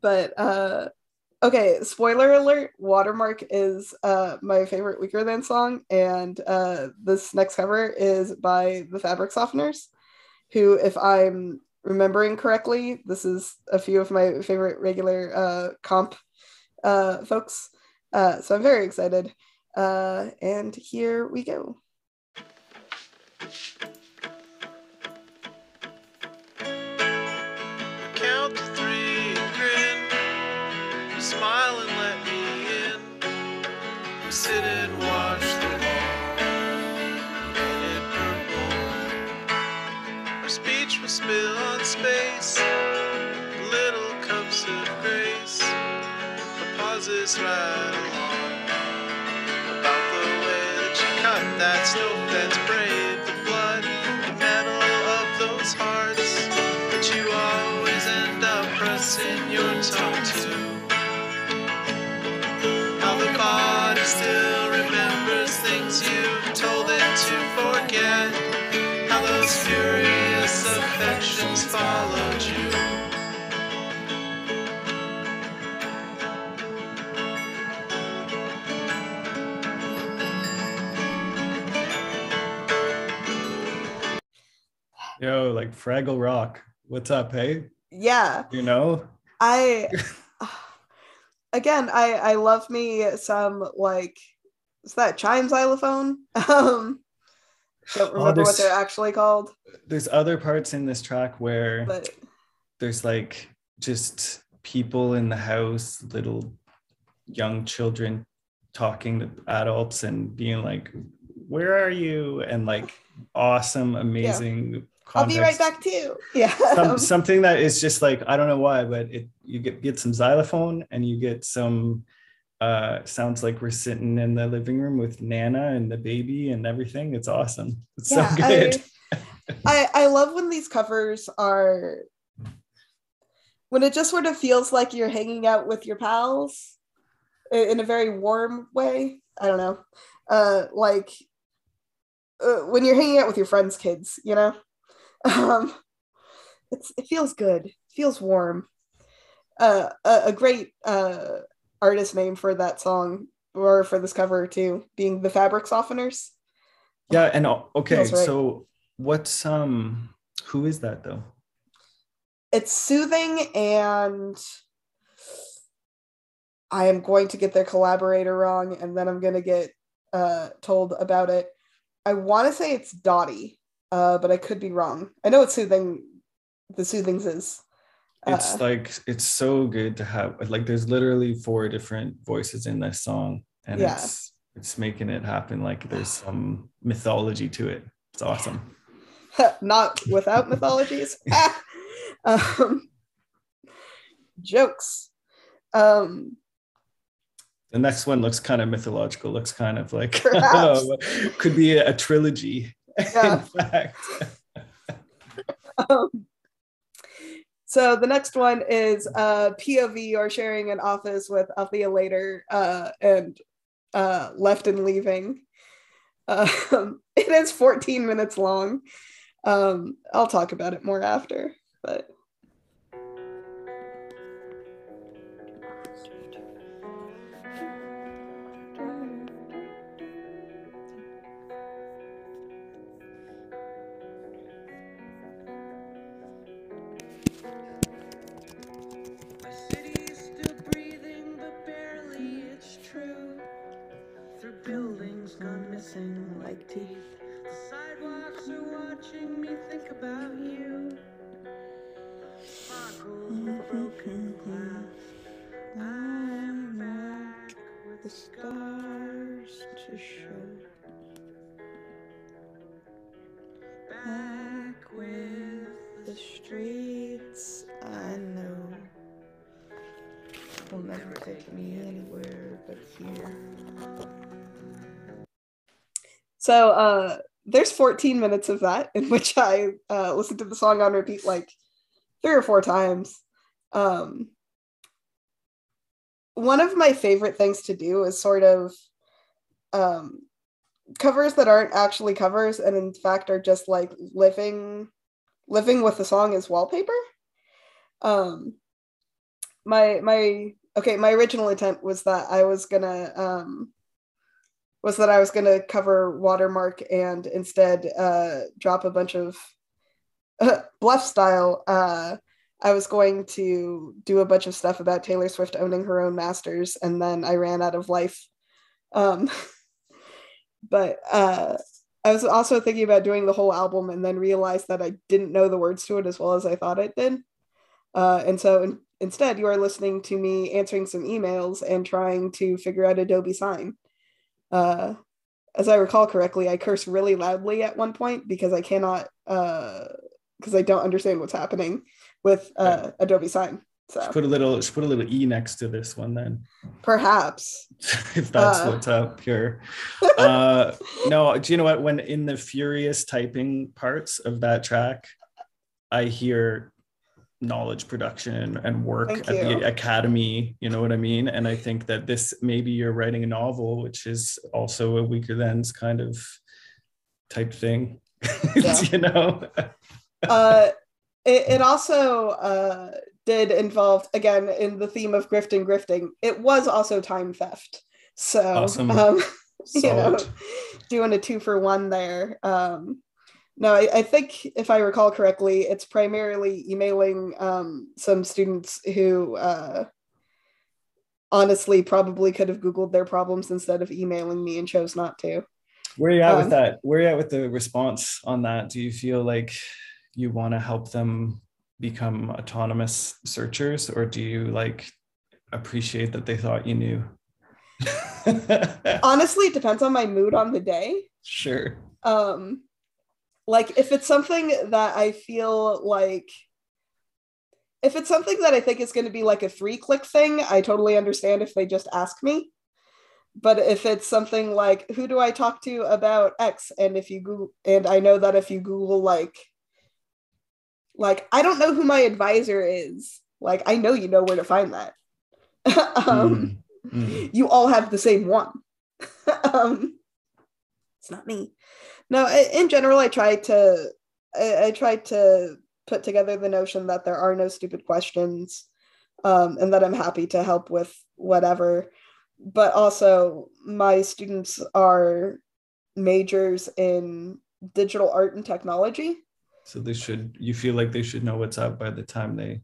Speaker 1: but uh, okay, spoiler alert: Watermark is uh, my favorite Weakerthans song, and uh, this next cover is by the Fabric Softeners, who, if I'm remembering correctly, this is a few of my favorite regular uh, comp uh, folks. Uh, so I'm very excited. Uh, and here we go.
Speaker 4: Count to three and grin. Smile and let me in. We sit space. Little cups of grace. The pauses right along. About the way that you cut that snow fence braid. The blood, the metal of those hearts but you always end up pressing your tongue to. How the body still remembers things you told it to forget. How those furious affections followed you.
Speaker 2: Yo, like Fraggle Rock. What's up, hey?
Speaker 1: Yeah,
Speaker 2: You know?
Speaker 1: I again, I I love me some like is that chime xylophone? Um, don't oh, remember what they're actually called,
Speaker 2: There's other parts in this track where
Speaker 1: but
Speaker 2: there's like just people in the house, little young children talking to adults and being like, Where are you? And like awesome, amazing.
Speaker 1: I'll be right back too. Yeah.
Speaker 2: Some, something that is just like I don't know why, but it you get get some xylophone and you get some uh sounds like we're sitting in the living room with Nana and the baby and everything. It's awesome. It's so good.
Speaker 1: I, I I love when these covers are when it just sort of feels like you're hanging out with your pals in a very warm way. I don't know. Uh like uh, when you're hanging out with your friends' kids, you know? Um it's it feels good. It feels warm. Uh a, a great uh artist name for that song or for this cover too, being the Fabric Softeners.
Speaker 2: Yeah, and okay,
Speaker 1: right.
Speaker 2: so what's um who is that though?
Speaker 1: it's soothing and I am going to get their collaborator wrong and then I'm going to get uh, told about it. I want to say it's Dottie, uh, but I could be wrong. I know it's soothing. The soothings is.
Speaker 2: It's
Speaker 1: Uh,
Speaker 2: like it's so good to have like there's literally four different voices in this song and
Speaker 1: Yeah.
Speaker 2: it's it's making it happen like there's some mythology to it. It's awesome.
Speaker 1: not without mythologies. um, jokes. Um,
Speaker 2: The next one looks kind of mythological, looks kind of like could be a, a trilogy.
Speaker 1: Yeah.
Speaker 2: In fact.
Speaker 1: Um, so the next one is uh, POV or sharing an office with Althea later uh, and uh, left and leaving. Um, it is 14 minutes long. Um, I'll talk about it more after, but so uh, there's 14 minutes of that in which I uh, listened to the song on repeat like three or four times. Um, one of my favorite things to do is sort of um, covers that aren't actually covers and in fact are just like living living with the song as wallpaper. Um my my okay, my original intent was that I was gonna um was that I was gonna cover Watermark and instead uh drop a bunch of uh, bleft style uh I was going to do a bunch of stuff about Taylor Swift owning her own masters, and then I ran out of life. Um, but uh, I was also thinking about doing the whole album, and then realized that I didn't know the words to it as well as I thought I did. Uh, and so in- instead, you are listening to me answering some emails and trying to figure out Adobe Sign. Uh, as I recall correctly, I curse really loudly at one point because I cannot, because I don't understand what's happening with uh, Adobe Sign. So
Speaker 2: Just put a little just put a little e next to this one then
Speaker 1: perhaps.
Speaker 2: if that's
Speaker 1: Uh.
Speaker 2: what's up here uh no do you know what when in the furious typing parts of that track i hear knowledge production and work at the academy you know what i mean? And i think that this maybe you're writing a novel which is also a Weakerthans' kind of type thing
Speaker 1: Yeah.
Speaker 2: you know?
Speaker 1: Uh, it, it also uh, did involve again in the theme of grifting grifting it was also time theft. So
Speaker 2: Awesome.
Speaker 1: um, you know doing a two for one there um, no I, I think if i recall correctly it's primarily emailing um, some students who uh, honestly probably could have googled their problems instead of emailing me and chose not to
Speaker 2: Where are you at
Speaker 1: Um,
Speaker 2: with that? Where are you at with the response on that? Do you feel like you want to help them become autonomous searchers, or do you like appreciate that they thought you knew?
Speaker 1: honestly it depends on my mood on the day
Speaker 2: sure.
Speaker 1: um like if it's something that i feel like if it's something that i think is going to be like a three click thing i totally understand if they just ask me but if it's something like who do i talk to about x and if you google and i know that if you google like like i don't know who my advisor is like i know you know where to find that um
Speaker 2: Mm, mm.
Speaker 1: you all have the same one. um, it's not me. No, in general, I try to I, I try to put together the notion that there are no stupid questions, um, and that I'm happy to help with whatever. But also, my students are majors in digital art and technology.
Speaker 2: So they should. You feel like they should know what's up by the time they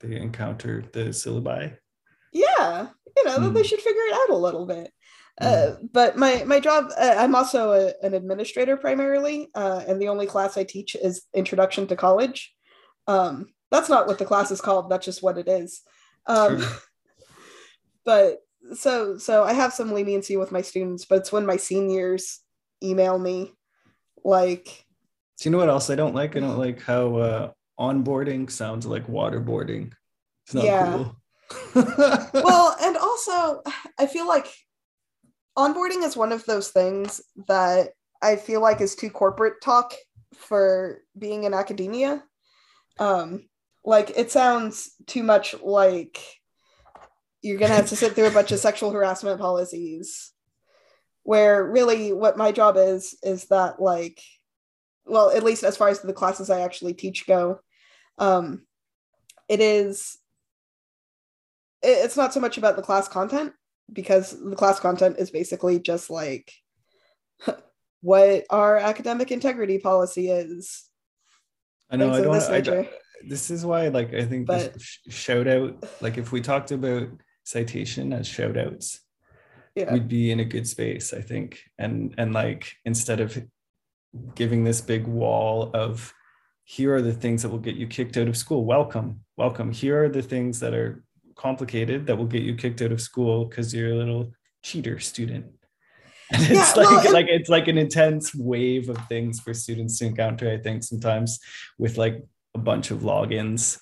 Speaker 2: they encounter the syllabi.
Speaker 1: yeah you know that they
Speaker 2: Mm.
Speaker 1: should figure it out a little bit
Speaker 2: Mm.
Speaker 1: Uh, but my my job uh, i'm also a, an administrator primarily uh, and the only class i teach is introduction to college um, that's not what the class is called that's just what it is um, but so so i have some leniency with my students but it's when my seniors email me like
Speaker 2: Do you know what else I don't like? I don't like how uh, onboarding sounds like waterboarding. It's not
Speaker 1: Yeah.
Speaker 2: cool.
Speaker 1: well and also i feel like onboarding is one of those things that i feel like is too corporate talk for being in academia. Um like it sounds too much like you're gonna have to sit through a bunch of sexual harassment policies where really what my job is is that like well at least as far as the classes i actually teach go um it is it- it's not so much about the class content because the class content is basically just like what our academic integrity policy is.
Speaker 2: I know. I don't.
Speaker 1: this
Speaker 2: I don't this is why like i think
Speaker 1: But-
Speaker 2: this shout out like if we talked about citation as shout outs
Speaker 1: yeah.
Speaker 2: we'd be in a good space i think. And and like instead of giving this big wall of here are the things that will get you kicked out of school. Welcome. Welcome. Here are the things that are complicated that will get you kicked out of school because you're a little cheater student. And it's
Speaker 1: Yeah,
Speaker 2: like
Speaker 1: well, and-
Speaker 2: like it's like an intense wave of things for students to encounter i think sometimes with like a bunch of logins.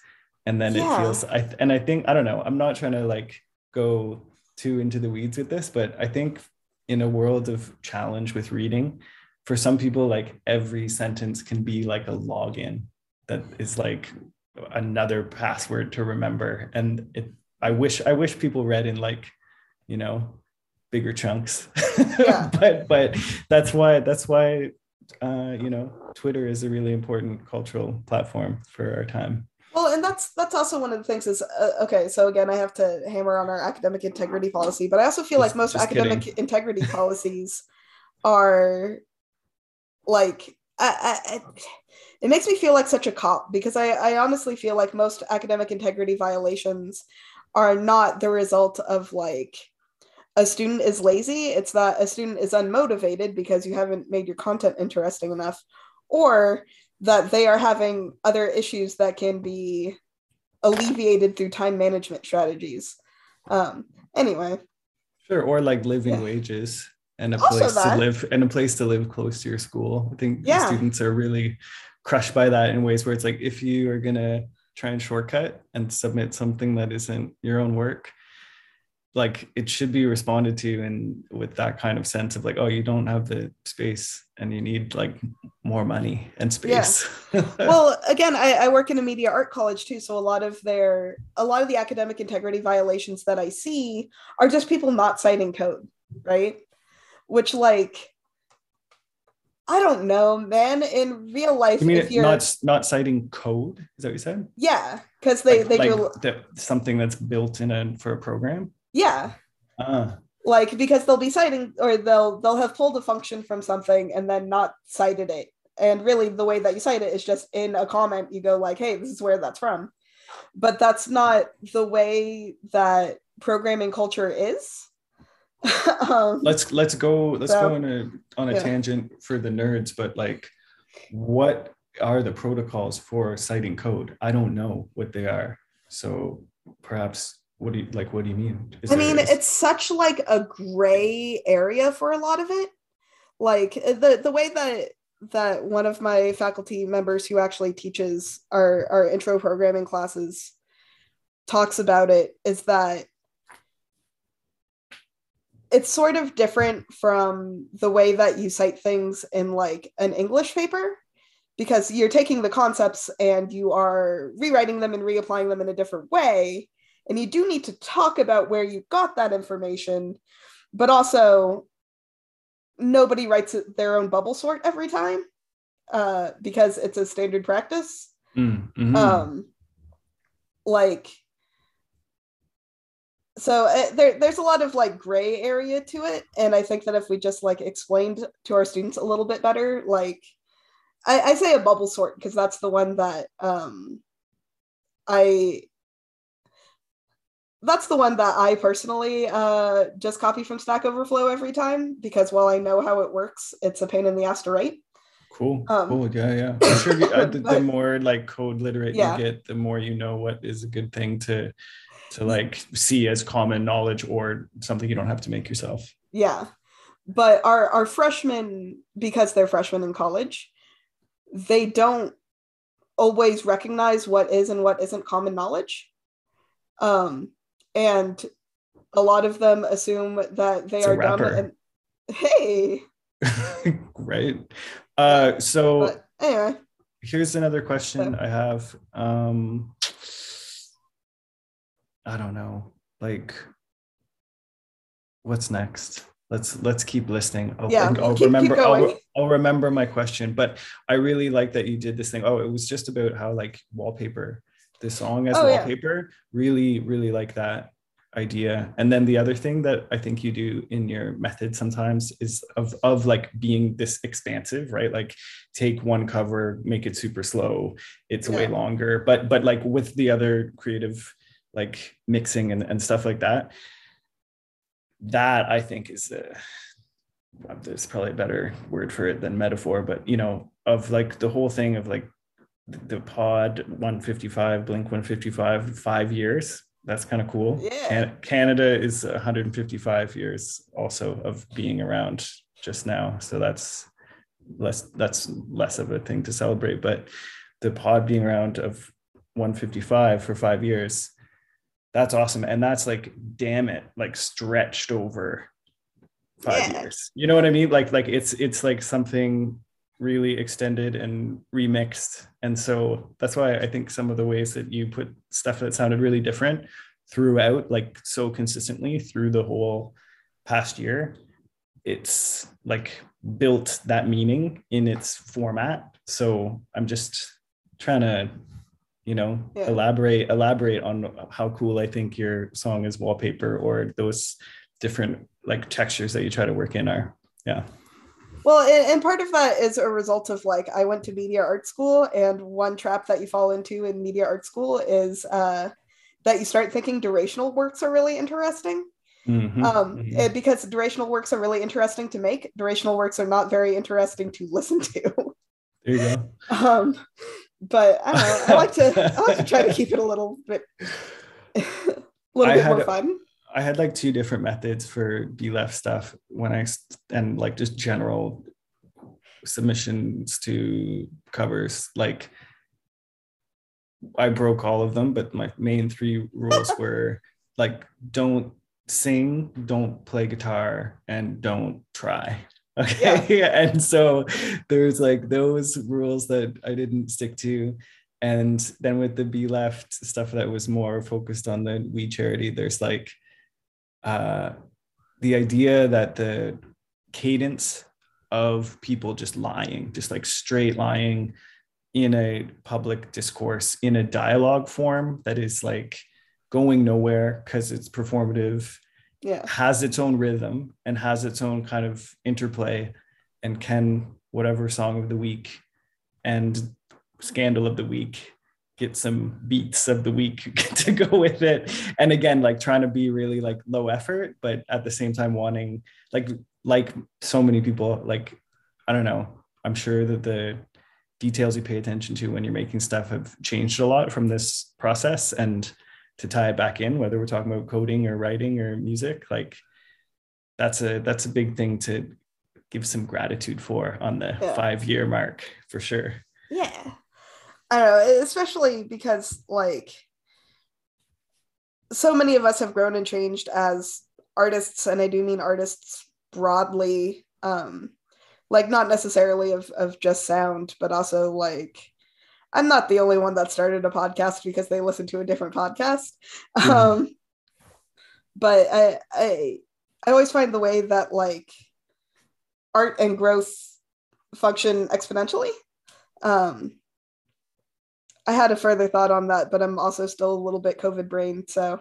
Speaker 2: And then
Speaker 1: Yeah.
Speaker 2: it feels i and i think i don't know i'm not trying to like go too into the weeds with this but i think in a world of challenge with reading for some people like every sentence can be like a login that is like another password to remember. And it i wish i wish people read in like you know bigger chunks.
Speaker 1: Yeah.
Speaker 2: but but that's why that's why uh, you know Twitter is a really important cultural platform for our time.
Speaker 1: Well, and that's that's also one of the things is uh, okay. So again, I have to hammer on our academic integrity policy, but I also feel
Speaker 2: Just-
Speaker 1: like most academic
Speaker 2: kidding.
Speaker 1: integrity policies are like I, I, I- it makes me feel like such a cop because I, I honestly feel like most academic integrity violations are not the result of like a student is lazy it's that a student is unmotivated because you haven't made your content interesting enough or that they are having other issues that can be alleviated through time management strategies um anyway
Speaker 2: Sure, or like living
Speaker 1: Yeah.
Speaker 2: wages and a
Speaker 1: Also
Speaker 2: place
Speaker 1: that.
Speaker 2: to live and a place to live close to your school. I think
Speaker 1: Yeah.
Speaker 2: students are really crushed by that in ways where it's like if you are gonna try and shortcut and submit something that isn't your own work, like it should be responded to and with that kind of sense of like, oh, you don't have the space and you need like more money and space Yeah.
Speaker 1: well again I, I work in a media art college too so a lot of their a lot of the academic integrity violations that i see are just people not citing code right which like i don't know man in real life
Speaker 2: you mean
Speaker 1: if you're
Speaker 2: not not citing code? Is that what you said?
Speaker 1: yeah because they
Speaker 2: like,
Speaker 1: they
Speaker 2: like
Speaker 1: do
Speaker 2: the, something that's built in a for a program.
Speaker 1: yeah
Speaker 2: Ah.
Speaker 1: like because they'll be citing or they'll they'll have pulled a function from something and then not cited it and really the way that you cite it is just in a comment you go like hey this is where that's from but that's not the way that programming culture is um,
Speaker 2: let's let's go let's
Speaker 1: So,
Speaker 2: go on a on a
Speaker 1: yeah.
Speaker 2: tangent for the nerds but like what are the protocols for citing code? I don't know what they are. So perhaps what do you like what do you mean? Is
Speaker 1: i mean
Speaker 2: is-
Speaker 1: it's such like a gray area for a lot of it. Like the the way that that one of my faculty members who actually teaches our our intro programming classes talks about it is that it's sort of different from the way that you cite things in like an english paper because you're taking the concepts and you are rewriting them and reapplying them in a different way and you do need to talk about where you got that information but also nobody writes their own bubble sort every time uh, because it's a standard practice
Speaker 2: Mm, mhm.
Speaker 1: um like so uh, there, there's a lot of like gray area to it and i think that if we just like explained to our students a little bit better like i, I say a bubble sort because that's the one that um i that's the one that i personally uh just copy from stack overflow every time because while i know how it works it's a pain in the ass to write.
Speaker 2: Cool.
Speaker 1: Um,
Speaker 2: cool. Yeah yeah. I'm sure you, uh, the, the more like code literate
Speaker 1: Yeah.
Speaker 2: you get the more you know what is a good thing to to like see as common knowledge or something you don't have to make yourself
Speaker 1: Yeah. But our our freshmen, because they're freshmen in college, they don't always recognize what is and what isn't common knowledge. Um, and a lot of them assume that they
Speaker 2: It's
Speaker 1: are dumb and hey,
Speaker 2: right uh so
Speaker 1: but anyway,
Speaker 2: here's another question
Speaker 1: So-
Speaker 2: I have. Um, I don't know, like, what's next? Let's let's keep listening. I'll,
Speaker 1: Yeah,
Speaker 2: I'll
Speaker 1: keep- keep
Speaker 2: remember. I'll. I'll remember my question. But I really like that you did this thing. Oh, it was just about how like wallpaper, the song as
Speaker 1: Oh, yeah.
Speaker 2: wallpaper. Really, really like that idea. And then the other thing that I think you do in your method sometimes is of of like being this expansive, right? Like take one cover, make it super slow. It's way longer, but but like with the other creative like mixing and, and stuff like that. That I think is the there's probably a better word for it than metaphor, but you know, of like the whole thing of like the pod 155, Blink 155, five years. That's kind of cool.
Speaker 1: Yeah.
Speaker 2: Can- Canada is 155 years also of being around just now. So that's less that's less of a thing to celebrate. But the pod being around of 155 for five years, that's awesome. And that's like, damn it, like stretched over five
Speaker 1: Yeah.
Speaker 2: years. You know what I mean? Like, like it's it's like something really extended and remixed. And so that's why I think some of the ways that you put stuff that sounded really different throughout, like so consistently through the whole past year, it's like built that meaning in its format. So I'm just trying to, you know,
Speaker 1: Yeah.
Speaker 2: elaborate elaborate on how cool I think your song is wallpaper or those different like textures that you try to work in are. Yeah.
Speaker 1: Well, and, and part of that is a result of like I went to media art school, and one trap that you fall into in media art school is uh, that you start thinking durational works are really interesting.
Speaker 2: Mhm,
Speaker 1: Um,
Speaker 2: mhm.
Speaker 1: and because durational works are really interesting to make, durational works are not very interesting to listen to.
Speaker 2: there you go.
Speaker 1: um, but I don't know. I like to I like to try to keep it a little bit a little
Speaker 2: I
Speaker 1: bit more
Speaker 2: a-
Speaker 1: fun.
Speaker 2: I had like two different methods for bleft stuff when I and like just general submissions to covers. Like I broke all of them, but my main three rules were like don't sing, don't play guitar, and don't try. Okay. and so there's like those rules that I didn't stick to. And then with the bleft stuff that was more focused on the We charity, there's like uh, the idea that the cadence of people just lying, just like straight lying in a public discourse in a dialogue form that is like going nowhere because it's performative,
Speaker 1: Yeah.
Speaker 2: has its own rhythm and has its own kind of interplay, and can whatever song of the week and scandal of the week get some beats of the week to go with it and again like trying to be really like low effort but at the same time wanting like like so many people like i don't know i'm sure that the details you pay attention to when you're making stuff have changed a lot from this process and to tie it back in whether we're talking about coding or writing or music like that's a that's a big thing to give some gratitude for on the
Speaker 1: Yeah.
Speaker 2: five year mark for sure
Speaker 1: Yeah. I don't know, especially because like so many of us have grown and changed as artists, and I do mean artists broadly, um, like not necessarily of of just sound, but also like I'm not the only one that started a podcast because they listened to a different podcast.
Speaker 2: Mhm.
Speaker 1: Um, but I, I I always find the way that like art and growth function exponentially. Um, I had a further thought on that, but I'm also still a little bit COVID brain, so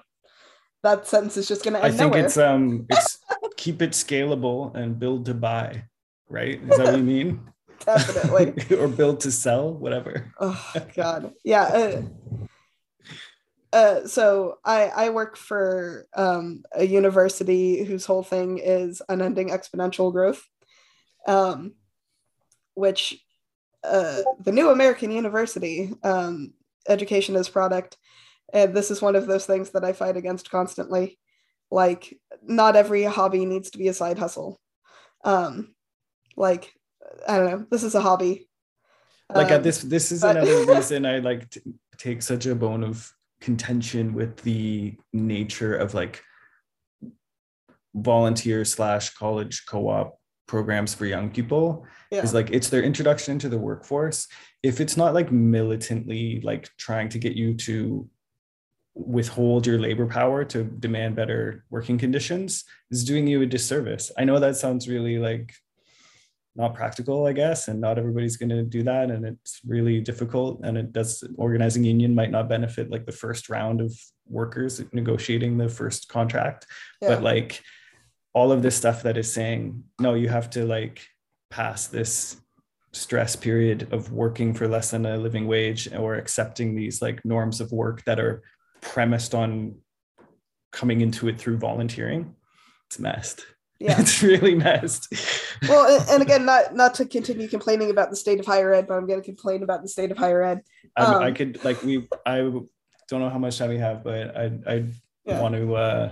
Speaker 1: that sentence is just going to
Speaker 2: I think
Speaker 1: nowhere.
Speaker 2: it's um it's keep it scalable and build to buy, right? Is that what you mean?
Speaker 1: Definitely.
Speaker 2: or build to sell, whatever.
Speaker 1: oh God, yeah. Uh, uh, so I I work for um, a university whose whole thing is unending exponential growth, um, which uh, the new American University um, education is product, and this is one of those things that I fight against constantly. Like, not every hobby needs to be a side hustle. Um, like, I don't know. This is a hobby.
Speaker 2: Like
Speaker 1: Um,
Speaker 2: uh, this this is
Speaker 1: but-
Speaker 2: another reason I like to take such a bone of contention with the nature of like volunteer slash college co-op programs for young people
Speaker 1: Yeah.
Speaker 2: is like it's their introduction into the workforce if it's not like militantly like trying to get you to withhold your labor power to demand better working conditions is doing you a disservice i know that sounds really like not practical i guess and not everybody's going to do that and it's really difficult and it does organizing union might not benefit like the first round of workers negotiating the first contract
Speaker 1: Yeah.
Speaker 2: but like all of this stuff that is saying no you have to like pass this stress period of working for less than a living wage or accepting these like norms of work that are premised on coming into it through volunteering it's messed
Speaker 1: yeah.
Speaker 2: it's really messed
Speaker 1: well and, and again not not to continue complaining about the state of higher ed but i'm going to complain about the state of higher ed
Speaker 2: I'm- i
Speaker 1: um,
Speaker 2: could like we i don't know how much time we have but i i
Speaker 1: Yeah.
Speaker 2: want to uh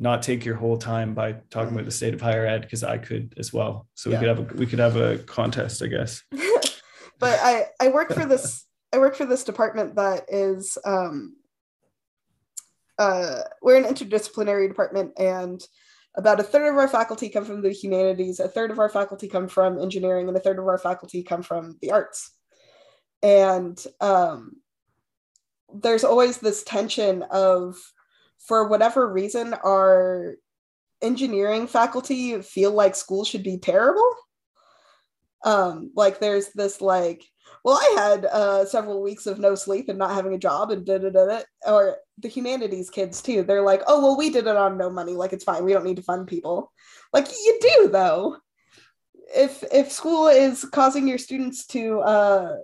Speaker 2: not take your whole time by talking about the state of higher ed because i could as well so
Speaker 1: Yeah.
Speaker 2: we could have a we could have a contest i guess
Speaker 1: but i i work for this i work for this department that is um uh we're an interdisciplinary department and about a third of our faculty come from the humanities a third of our faculty come from engineering and a third of our faculty come from the arts and um there's always this tension of for whatever reason our engineering faculty feel like school should be terrible. Um, like there's this like, well, I had uh, several weeks of no sleep and not having a job and da da da. Or the humanities kids too. They're like, oh well, we did it on no money. Like it's fine. We don't need to fund people. Like you do though. If if school is causing your students to uh,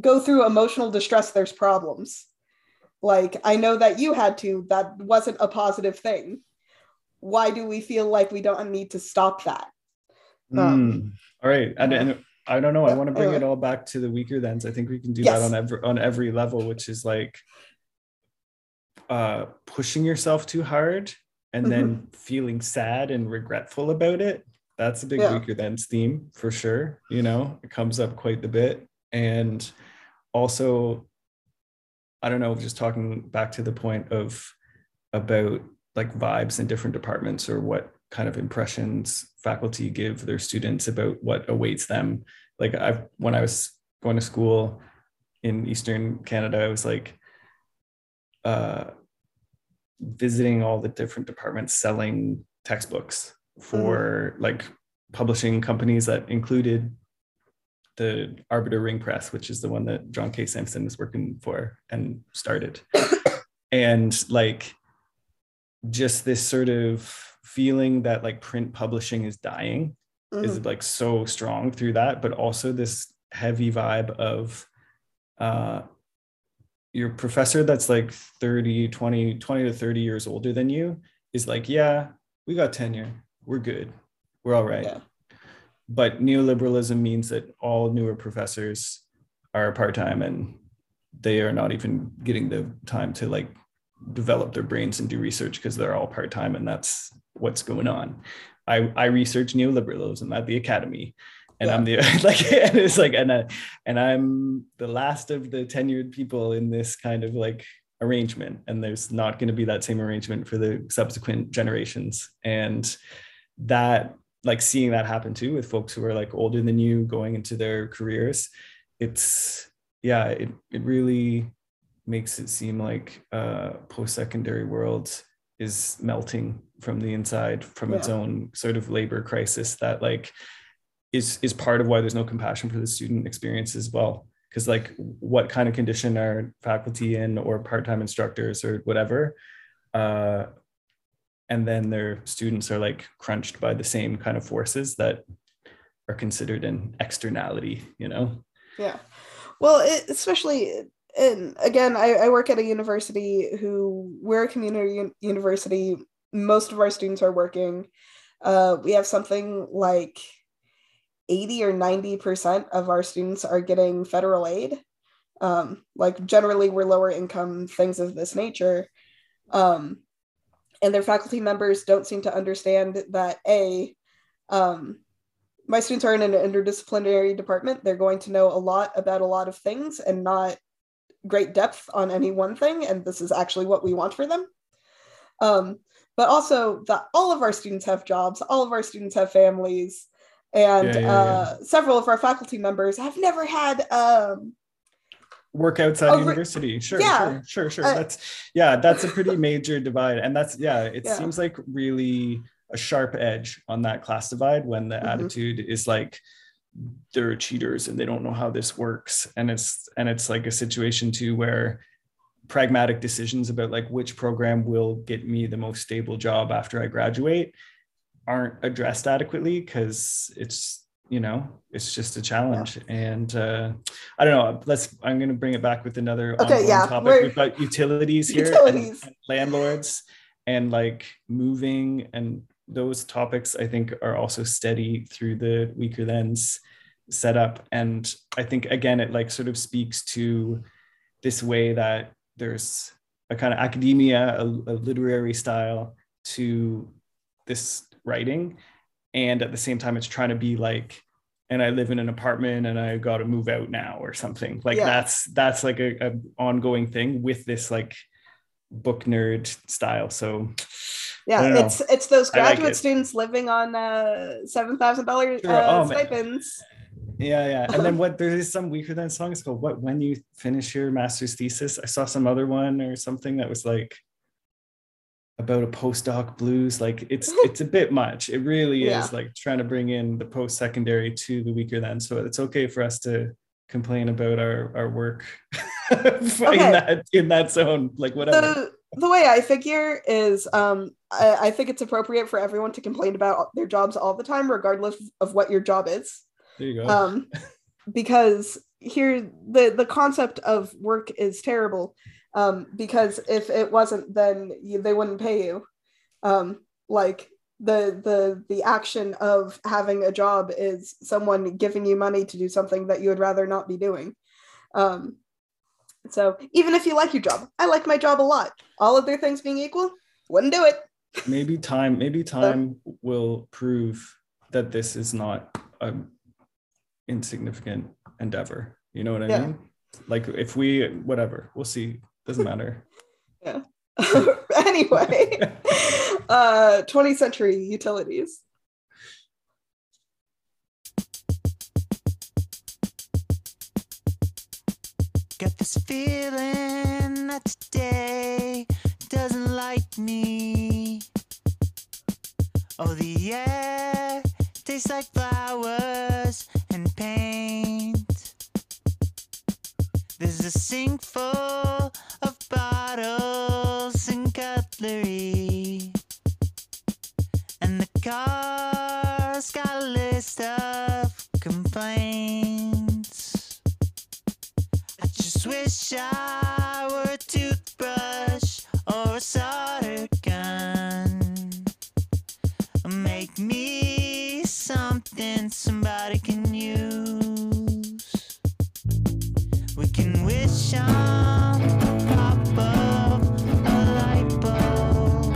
Speaker 1: go through emotional distress, there's problems. Like I know that you had to. That wasn't a positive thing. Why do we feel like we don't need to stop that? Um,
Speaker 2: Mm. All right. And, and I don't know. I want to bring it all back to the Weakerthans. I think we can do
Speaker 1: Yes.
Speaker 2: that on every on every level, which is like uh pushing yourself too hard and
Speaker 1: Mm-hmm.
Speaker 2: then feeling sad and regretful about it. That's a big
Speaker 1: Yeah.
Speaker 2: Weakerthans theme for sure. You know, it comes up quite a bit. And also, I don't know, just talking back to the point of about like vibes in different departments or what kind of impressions faculty give their students about what awaits them. Like I when I was going to school in Eastern Canada, I was like uh visiting all the different departments selling textbooks for like publishing companies that included the Arbiter Ring Press, which is the one that John K. Samson was working for and started. and like just this sort of feeling that like print publishing is dying
Speaker 1: Mhm.
Speaker 2: is like so strong through that, but also this heavy vibe of uh your professor that's like 30, 20, 20 to 30 years older than you is like, yeah, we got tenure. We're good. We're all right.
Speaker 1: Yeah.
Speaker 2: But neoliberalism means that all newer professors are part-time and they are not even getting the time to like develop their brains and do research because they're all part-time and that's what's going on. I, I research neoliberalism at the academy and I'm the like and it's like and I, and I'm the last of the tenured people in this kind of like arrangement and there's not going to be that same arrangement for the subsequent generations and that like seeing that happen too with folks who are like older than you going into their careers it's yeah it, it really makes it seem like uh post-secondary world is melting from the inside from its own sort of labor crisis that like is is part of why there's no compassion for the student experience as well. Because like what kind of condition are faculty in or part-time instructors or whatever uh and then their students are like crunched by the same kind of forces that are considered an externality you know?
Speaker 1: Yeah. Well, it, especially, and again, I, I work at a university who we're a community un- university. Most of our students are working. Uh, we have something like 80 or 90% of our students are getting federal aid. Um, like generally, we're lower income, things of this nature. Um, and their faculty members don't seem to understand that A, um, my students are in an interdisciplinary department. They're going to know a lot about a lot of things and not great depth on any one thing. And this is actually what we want for them. Um, but also that all of our students have jobs, all of our students have families, and
Speaker 2: Yeah, yeah,
Speaker 1: uh, several of our faculty members have never had um,
Speaker 2: work outside
Speaker 1: Oh,
Speaker 2: university sure
Speaker 1: yeah.
Speaker 2: sure sure sure
Speaker 1: Uh,
Speaker 2: that's yeah that's a pretty major divide and that's yeah it
Speaker 1: Yeah.
Speaker 2: seems like really a sharp edge on that class divide when the
Speaker 1: Mhm.
Speaker 2: attitude is like they're cheaters and they don't know how this works. And it's and it's like a situation too where pragmatic decisions about like which program will get me the most stable job after i graduate aren't addressed adequately because it's you know it's just a challenge. And uh i don't know let's i'm going to bring it back with another
Speaker 1: Okay, yeah,
Speaker 2: topic.
Speaker 1: we're-
Speaker 2: we've got utilities here
Speaker 1: Utilities.
Speaker 2: and landlords and like moving and those topics i think are also steady through the weaker thens setup and i think again it like sort of speaks to this way that there's a kind of academia a, a literary style to this writing and at the same time it's trying to be like and i live in an apartment and i got to move out now or something like
Speaker 1: Yeah.
Speaker 2: that's that's like a, a ongoing thing with this like book nerd style so
Speaker 1: yeah it's it's those
Speaker 2: I like
Speaker 1: graduate
Speaker 2: it.
Speaker 1: students living on uh seven thousand dollars
Speaker 2: Sure.
Speaker 1: uh,
Speaker 2: Oh, man. Yeah yeah and then what there is some weaker than song it's called what when you finish your master's thesis i saw some other one or something that was like about a postdoc blues. Like it's it's a bit much. It really
Speaker 1: Yeah.
Speaker 2: is like trying to bring in the post secondary to the weaker then. So it's okay for us to complain about our our work
Speaker 1: Okay.
Speaker 2: in that in that zone. Like whatever.
Speaker 1: the the way I figure is um I, I think it's appropriate for everyone to complain about their jobs all the time, regardless of what your job is.
Speaker 2: There you go.
Speaker 1: Um because here the the concept of work is terrible. Um because if it wasn't then you, they wouldn't pay you. Um like the the the action of having a job is someone giving you money to do something that you would rather not be doing. Um so even if you like your job, I like my job a lot. All other things being equal, wouldn't do it.
Speaker 2: maybe time maybe time will prove that this is not a insignificant endeavor you know what i
Speaker 1: Yeah.
Speaker 2: mean like if we whatever we'll see doesn't matter yeah.
Speaker 1: anyway, uh 20th century utilities.
Speaker 5: Got this feeling that today doesn't like me. Oh, the air tastes like flowers and paint. There's a sink full of bottles and cutlery. And the car's got a list of complaints. I just wish I were a toothbrush or a solder gun. Make me something somebody can use. We can wish on the pop of a light bulb.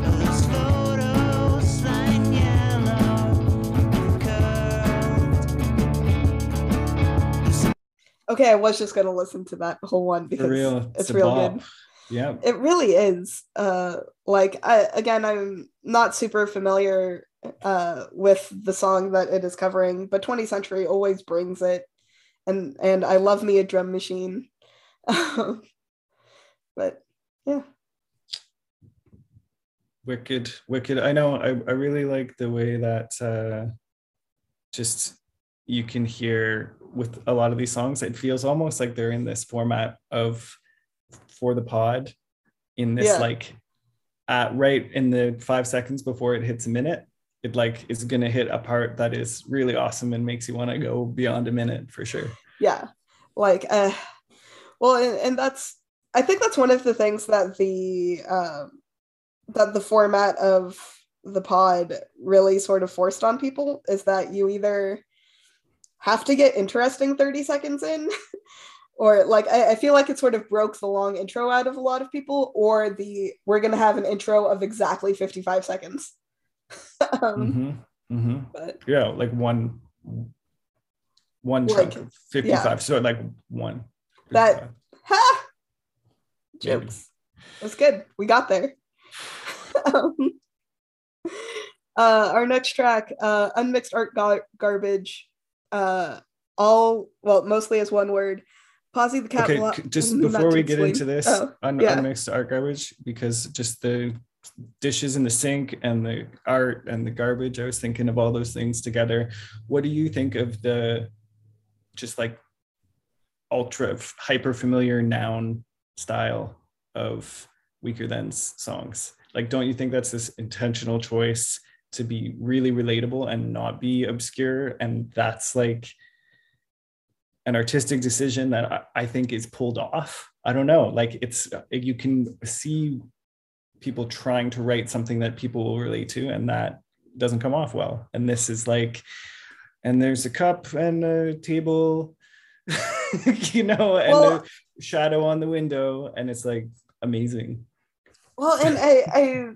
Speaker 5: Those photos lying yellow and curled.
Speaker 1: Okay, I was just gonna listen to that whole one because
Speaker 2: for real
Speaker 1: it's
Speaker 2: a
Speaker 1: real
Speaker 2: bop.
Speaker 1: good.
Speaker 2: Yeah
Speaker 1: It really is. Uh like I again I'm not super familiar uh with the song that it is covering, but 20th century always brings it. And and I love me a drum machine. but yeah.
Speaker 2: wicked wicked i know i, I really like the way that uh just you can hear with a lot of these songs it feels almost like they're in this format of for the pod in this
Speaker 1: Yeah.
Speaker 2: like uh right in the five seconds before it hits a minute it like is gonna hit a part that is really awesome and makes you want to go beyond a minute for sure
Speaker 1: yeah like uh well and, and that's i think that's one of the things that the um that the format of the pod really sort of forced on people is that you either have to get interesting 30 seconds in or like I, I feel like it sort of broke the long intro out of a lot of people or the we're gonna have an intro of exactly 55 seconds. Um,
Speaker 2: hmm hmm
Speaker 1: but
Speaker 2: yeah like one one
Speaker 1: Like,
Speaker 2: chunk of 55
Speaker 1: yeah.
Speaker 2: so like one.
Speaker 1: That- ha! Jokes. That's good. We got there. Um, uh, our next track uh, unmixed art gar- garbage uh, all well mostly as one word Posy the cat
Speaker 2: okay c- just before we get
Speaker 1: explain.
Speaker 2: into this
Speaker 1: Oh,
Speaker 2: un-
Speaker 1: yeah.
Speaker 2: unmixed art garbage because just the dishes in the sink and the art and the garbage i was thinking of all those things together what do you think of the just like ultra hyper familiar noun style of Weakerthans' songs like don't you think that's this intentional choice to be really relatable and not be obscure and that's like an artistic decision that I, I think is pulled off. I don't know. Like it's you can see people trying to write something that people will relate to, and that doesn't come off well. And this is like, and there's a cup and a table, you know, and
Speaker 1: Well-
Speaker 2: a shadow on the window, and it's like amazing.
Speaker 1: well and I, I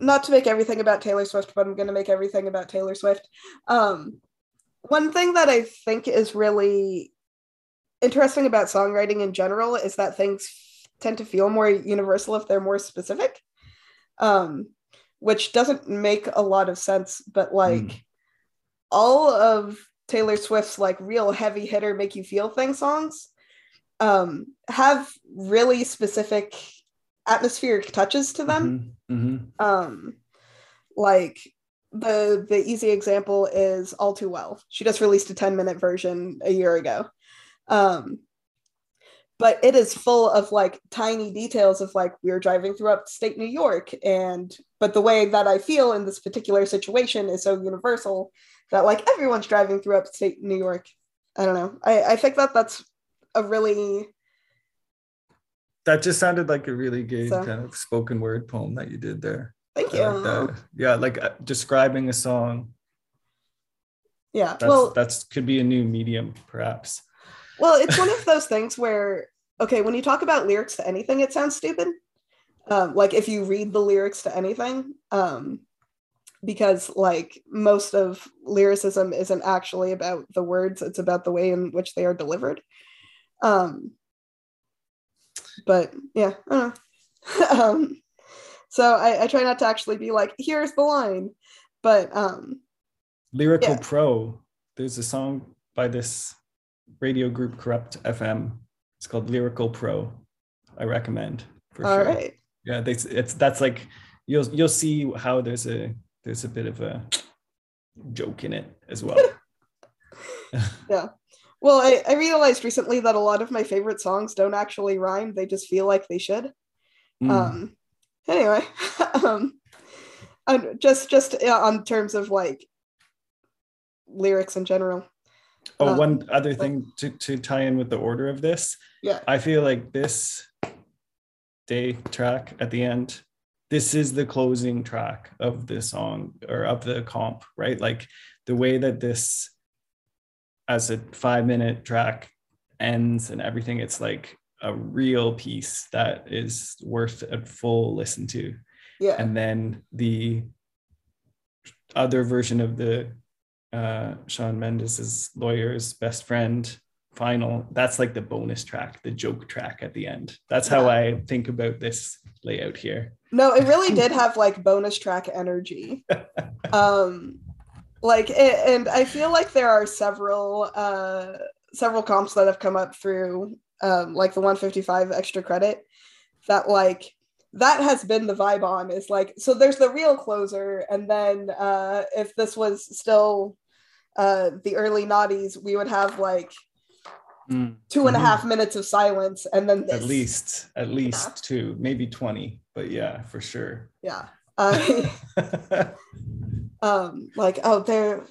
Speaker 1: not to make everything about taylor swift but i'm going to make everything about taylor swift um, one thing that i think is really interesting about songwriting in general is that things tend to feel more universal if they're more specific um, which doesn't make a lot of sense but like
Speaker 2: Mm.
Speaker 1: all of taylor swift's like real heavy hitter make you feel thing songs um, have really specific atmospheric touches to them.
Speaker 2: Mhm, mhm.
Speaker 1: Um, like the the easy example is All Too Well. She just released a 10 minute version a year ago. Um, but it is full of like tiny details of like we're driving through upstate New York and but the way that I feel in this particular situation is so universal that like everyone's driving through upstate New York. I don't know. I, I think that that's a really
Speaker 2: That just sounded like a really good
Speaker 1: So-
Speaker 2: kind of spoken word poem that you did there.
Speaker 1: thank you.
Speaker 2: like. Yeah, like uh, describing a song.
Speaker 1: Yeah.
Speaker 2: That's
Speaker 1: well,
Speaker 2: that's could be a new medium, perhaps.
Speaker 1: Well, it's one of those things where, okay, when you talk about lyrics to anything, it sounds stupid. Um, like if you read the lyrics to anything, um, because like most of lyricism isn't actually about the words, it's about the way in which they are delivered. Um, but yeah, I don't know. um, so I, I try not to actually be like, here's the line, but um,
Speaker 2: Lyrical
Speaker 1: Yeah.
Speaker 2: Pro. There's a song by this radio group Kurupt FM. It's called Lyrical Pro. I recommend for
Speaker 1: all
Speaker 2: sure.
Speaker 1: right.
Speaker 2: Yeah, that's it's that's like you'll you'll see how there's a there's a bit of a joke in it as well. Yeah.
Speaker 1: Well, I, I realized recently that a lot of my favorite songs don't actually rhyme. They just feel like they should.
Speaker 2: Mm.
Speaker 1: Um, anyway, um, just just on terms of like lyrics in general.
Speaker 2: Oh,
Speaker 1: uh,
Speaker 2: one other thing to, to tie in with the order of this.
Speaker 1: Yeah.
Speaker 2: I feel like this day track at the end, this is the closing track of the song or of the comp, right? Like the way that this, as a five minute track ends and everything, it's like a real piece that is worth a full listen to.
Speaker 1: Yeah.
Speaker 2: And then the other version of the uh, Shawn Mendes's lawyer's best friend final. That's like the bonus track, the joke track at the end. That's how I think about this layout here.
Speaker 1: No, it really did have like bonus track energy. um like it, and I feel like there are several uh several comps that have come up through um like the 155 extra credit that like that has been the vibe on is like so there's the real closer and then uh if this was still uh the early naughties we would have like two and a
Speaker 2: Mhm.
Speaker 1: half minutes of silence and then this.
Speaker 2: At least, at least two, maybe 20, but yeah, for sure.
Speaker 1: yeah uh, um like oh there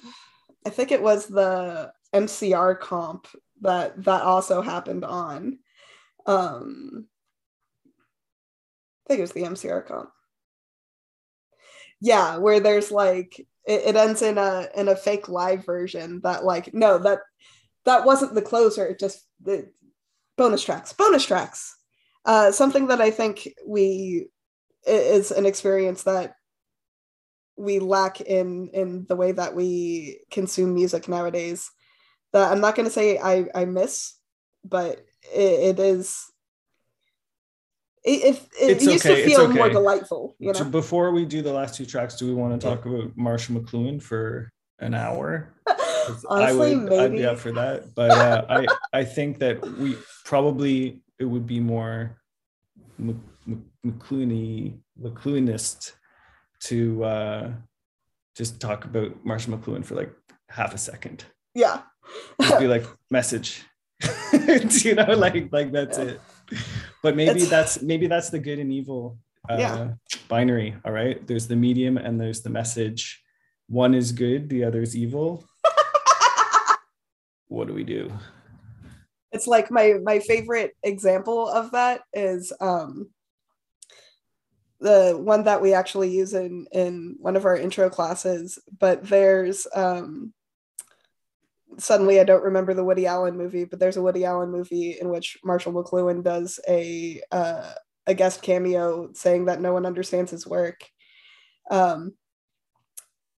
Speaker 1: i think it was the mcr comp that that also happened on um i think it was the mcr comp. Yeah where there's like it, it ends in a in a fake live version that like no that that wasn't the closer it just the bonus tracks bonus tracks. Uh something that i think we is an experience that we lack in in the way that we consume music nowadays that i'm not going to say i i miss but it, it is it, it, it used
Speaker 2: okay,
Speaker 1: to
Speaker 2: it's
Speaker 1: feel more delightful you
Speaker 2: So
Speaker 1: know
Speaker 2: Before we do the last two tracks, do we want to talk about Marshall McLuhan for an hour?
Speaker 1: honestly
Speaker 2: I would, I'd
Speaker 1: maybe
Speaker 2: be up for that. But uh, I, I think that we probably it would be more Mc- Mc- McLuhanist to uh, just talk about Marshall McLuhan for like half a second.
Speaker 1: yeah
Speaker 2: Just be like message, you know, like like that's it. But maybe
Speaker 1: It's-
Speaker 2: that's maybe that's the good and evil uh,
Speaker 1: Yeah.
Speaker 2: binary. All right, there's the medium and there's the message. One is good, the other is evil. what do we do?
Speaker 1: it's like my my favorite example of that is um the one that we actually use in in one of our intro classes but there's um suddenly i don't remember the woody allen movie but there's a woody allen movie in which marshall mcluhan does a uh, a guest cameo saying that no one understands his work um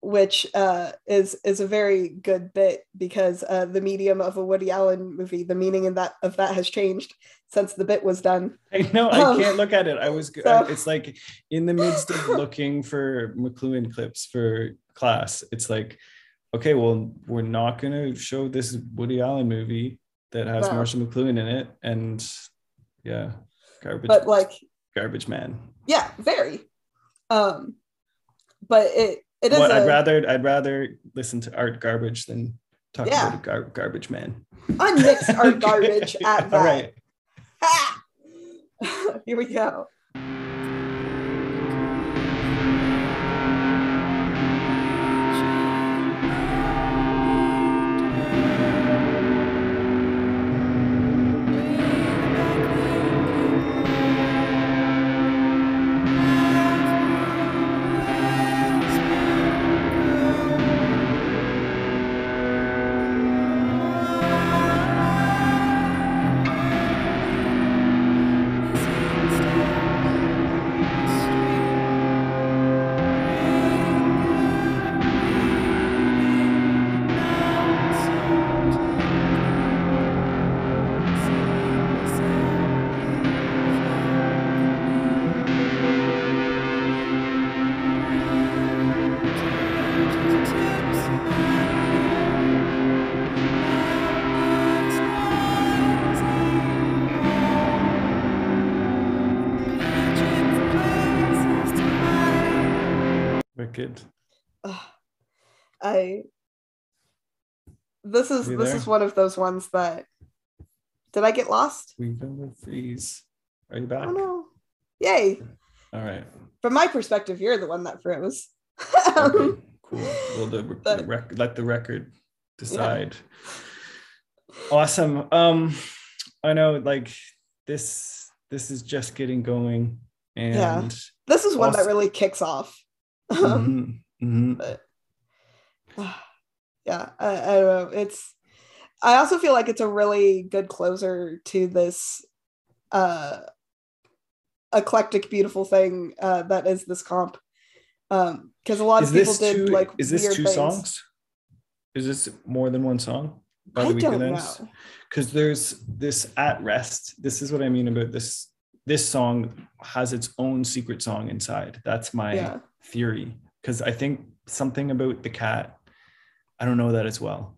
Speaker 1: which uh, is is a very good bit because uh, the medium of a Woody Allen movie, the meaning in that of that has changed since the bit was done.
Speaker 2: I know I
Speaker 1: Um,
Speaker 2: can't look at it. I was.
Speaker 1: so-
Speaker 2: It's like in the midst of looking for McLuhan clips for class. It's like, okay, well, we're not gonna show this Woody Allen movie that has
Speaker 1: No.
Speaker 2: Marshall McLuhan in it, and yeah, garbage.
Speaker 1: But like
Speaker 2: Garbage Man.
Speaker 1: Yeah, very. Um, but it it is.
Speaker 2: Well, I'd
Speaker 1: a
Speaker 2: rather I'd rather listen to Art Garbage than talk
Speaker 1: Yeah.
Speaker 2: about a gar- garbage man.
Speaker 1: unmixed art garbage at that.
Speaker 2: All right.
Speaker 1: Ha! Here we go. Ugh. I this is
Speaker 2: You
Speaker 1: this
Speaker 2: there?
Speaker 1: is one of those ones that did I get lost?
Speaker 2: We will freeze. Are you back?
Speaker 1: Oh no. Yay.
Speaker 2: All right.
Speaker 1: From my perspective, you're the one that froze.
Speaker 2: Okay, cool. Well, the, the
Speaker 1: But-
Speaker 2: rec- let the record decide. Awesome. Um, I know, like this. This is just getting going, and
Speaker 1: Yeah. this is one that really kicks off.
Speaker 2: Mhm, mhm.
Speaker 1: but yeah, I, I don't know. It's I also feel like it's a really good closer to this uh eclectic, beautiful thing uh that is this comp. Um because a lot
Speaker 2: is
Speaker 1: of people did
Speaker 2: two?
Speaker 1: like
Speaker 2: is this two
Speaker 1: things.
Speaker 2: songs? Is this more than one song?
Speaker 1: I don't know.
Speaker 2: because there's this at rest this is what i mean about this this song has its own secret song inside that's my
Speaker 1: Yeah.
Speaker 2: Theory because i think something about the cat i don't know that as well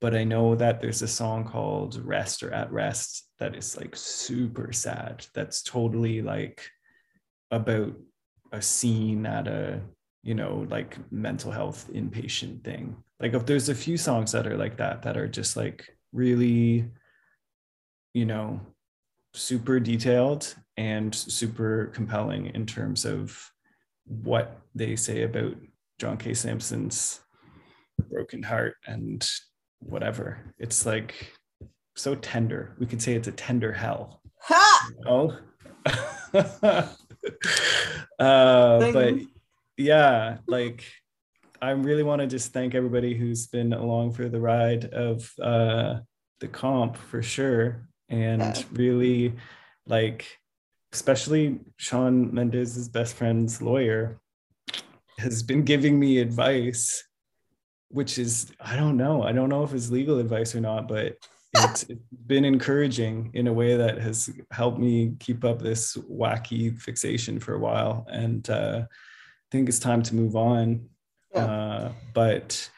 Speaker 2: but i know that there's a song called rest or at rest that is like super sad that's totally like about a scene at a you know like mental health inpatient thing. Like if there's a few songs that are like that that are just like really you know super detailed and super compelling in terms of what they say about John K. Samson's broken heart and whatever. It's like so tender. We could say it's a tender hell.
Speaker 1: Ha!
Speaker 2: Oh. uh, but yeah, like I really want to just thank everybody who's been along for the ride of uh, the comp for sure, and
Speaker 1: Yeah.
Speaker 2: really like, especially Shawn Mendes's best friend's lawyer has been giving me advice, which is I don't know, I don't know if it's legal advice or not, but it's it's been encouraging in a way that has helped me keep up this wacky fixation for a while, and uh, I think it's time to move on.
Speaker 1: Yeah.
Speaker 2: uh, but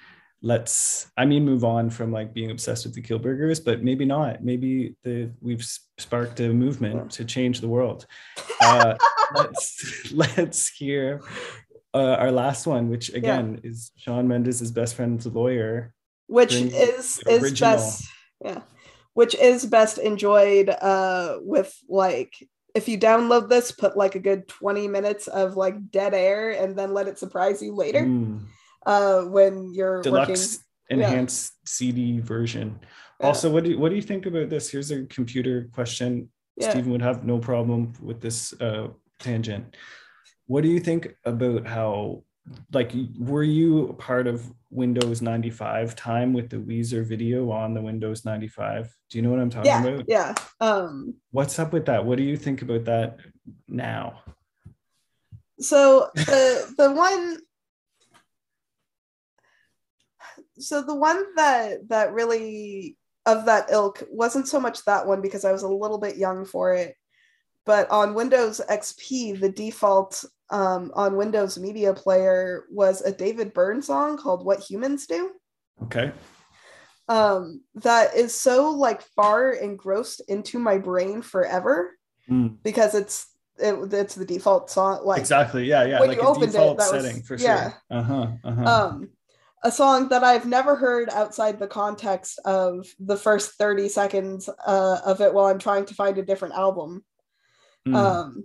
Speaker 2: let's i mean move on from like being obsessed with the Kielburgers, but maybe not. Maybe the we've sparked a movement to change the world. Uh, let's let's hear uh, our last one which again is shawn mendes's best friend's lawyer.
Speaker 1: Which is is best yeah. Which is best enjoyed uh with like if you download this put like a good 20 minutes of like dead air and then let it surprise you later.
Speaker 2: Mm,
Speaker 1: uh when you're working
Speaker 2: deluxe enhanced cd version
Speaker 1: Yeah.
Speaker 2: also what do you, what do you think about this here's a computer question
Speaker 1: Yeah.
Speaker 2: Stephen would have no problem with this uh, tangent. What do you think about how, like, were you a part of Windows 95 time with the Weezer video on the Windows 95? Do you know what I'm talking
Speaker 1: yeah
Speaker 2: about?
Speaker 1: yeah um
Speaker 2: What's up with that? What do you think about that now?
Speaker 1: so the the one so the one that that really of that ilk wasn't so much that one because I was a little bit young for it, but on Windows XP the default um, on Windows Media Player was a David Byrne song called "What Humans Do."
Speaker 2: Okay.
Speaker 1: Um, that is so like far engrossed into my brain forever
Speaker 2: Mm,
Speaker 1: because it's it, it's the default song. Like
Speaker 2: exactly. Yeah, yeah.
Speaker 1: when
Speaker 2: like
Speaker 1: you
Speaker 2: a
Speaker 1: opened it,
Speaker 2: default
Speaker 1: that was-
Speaker 2: setting for
Speaker 1: yeah.
Speaker 2: Uh-huh. Uh-huh.
Speaker 1: um a song that I've never heard outside the context of the first 30 seconds uh, of it while I'm trying to find a different album.
Speaker 2: Mm.
Speaker 1: Um,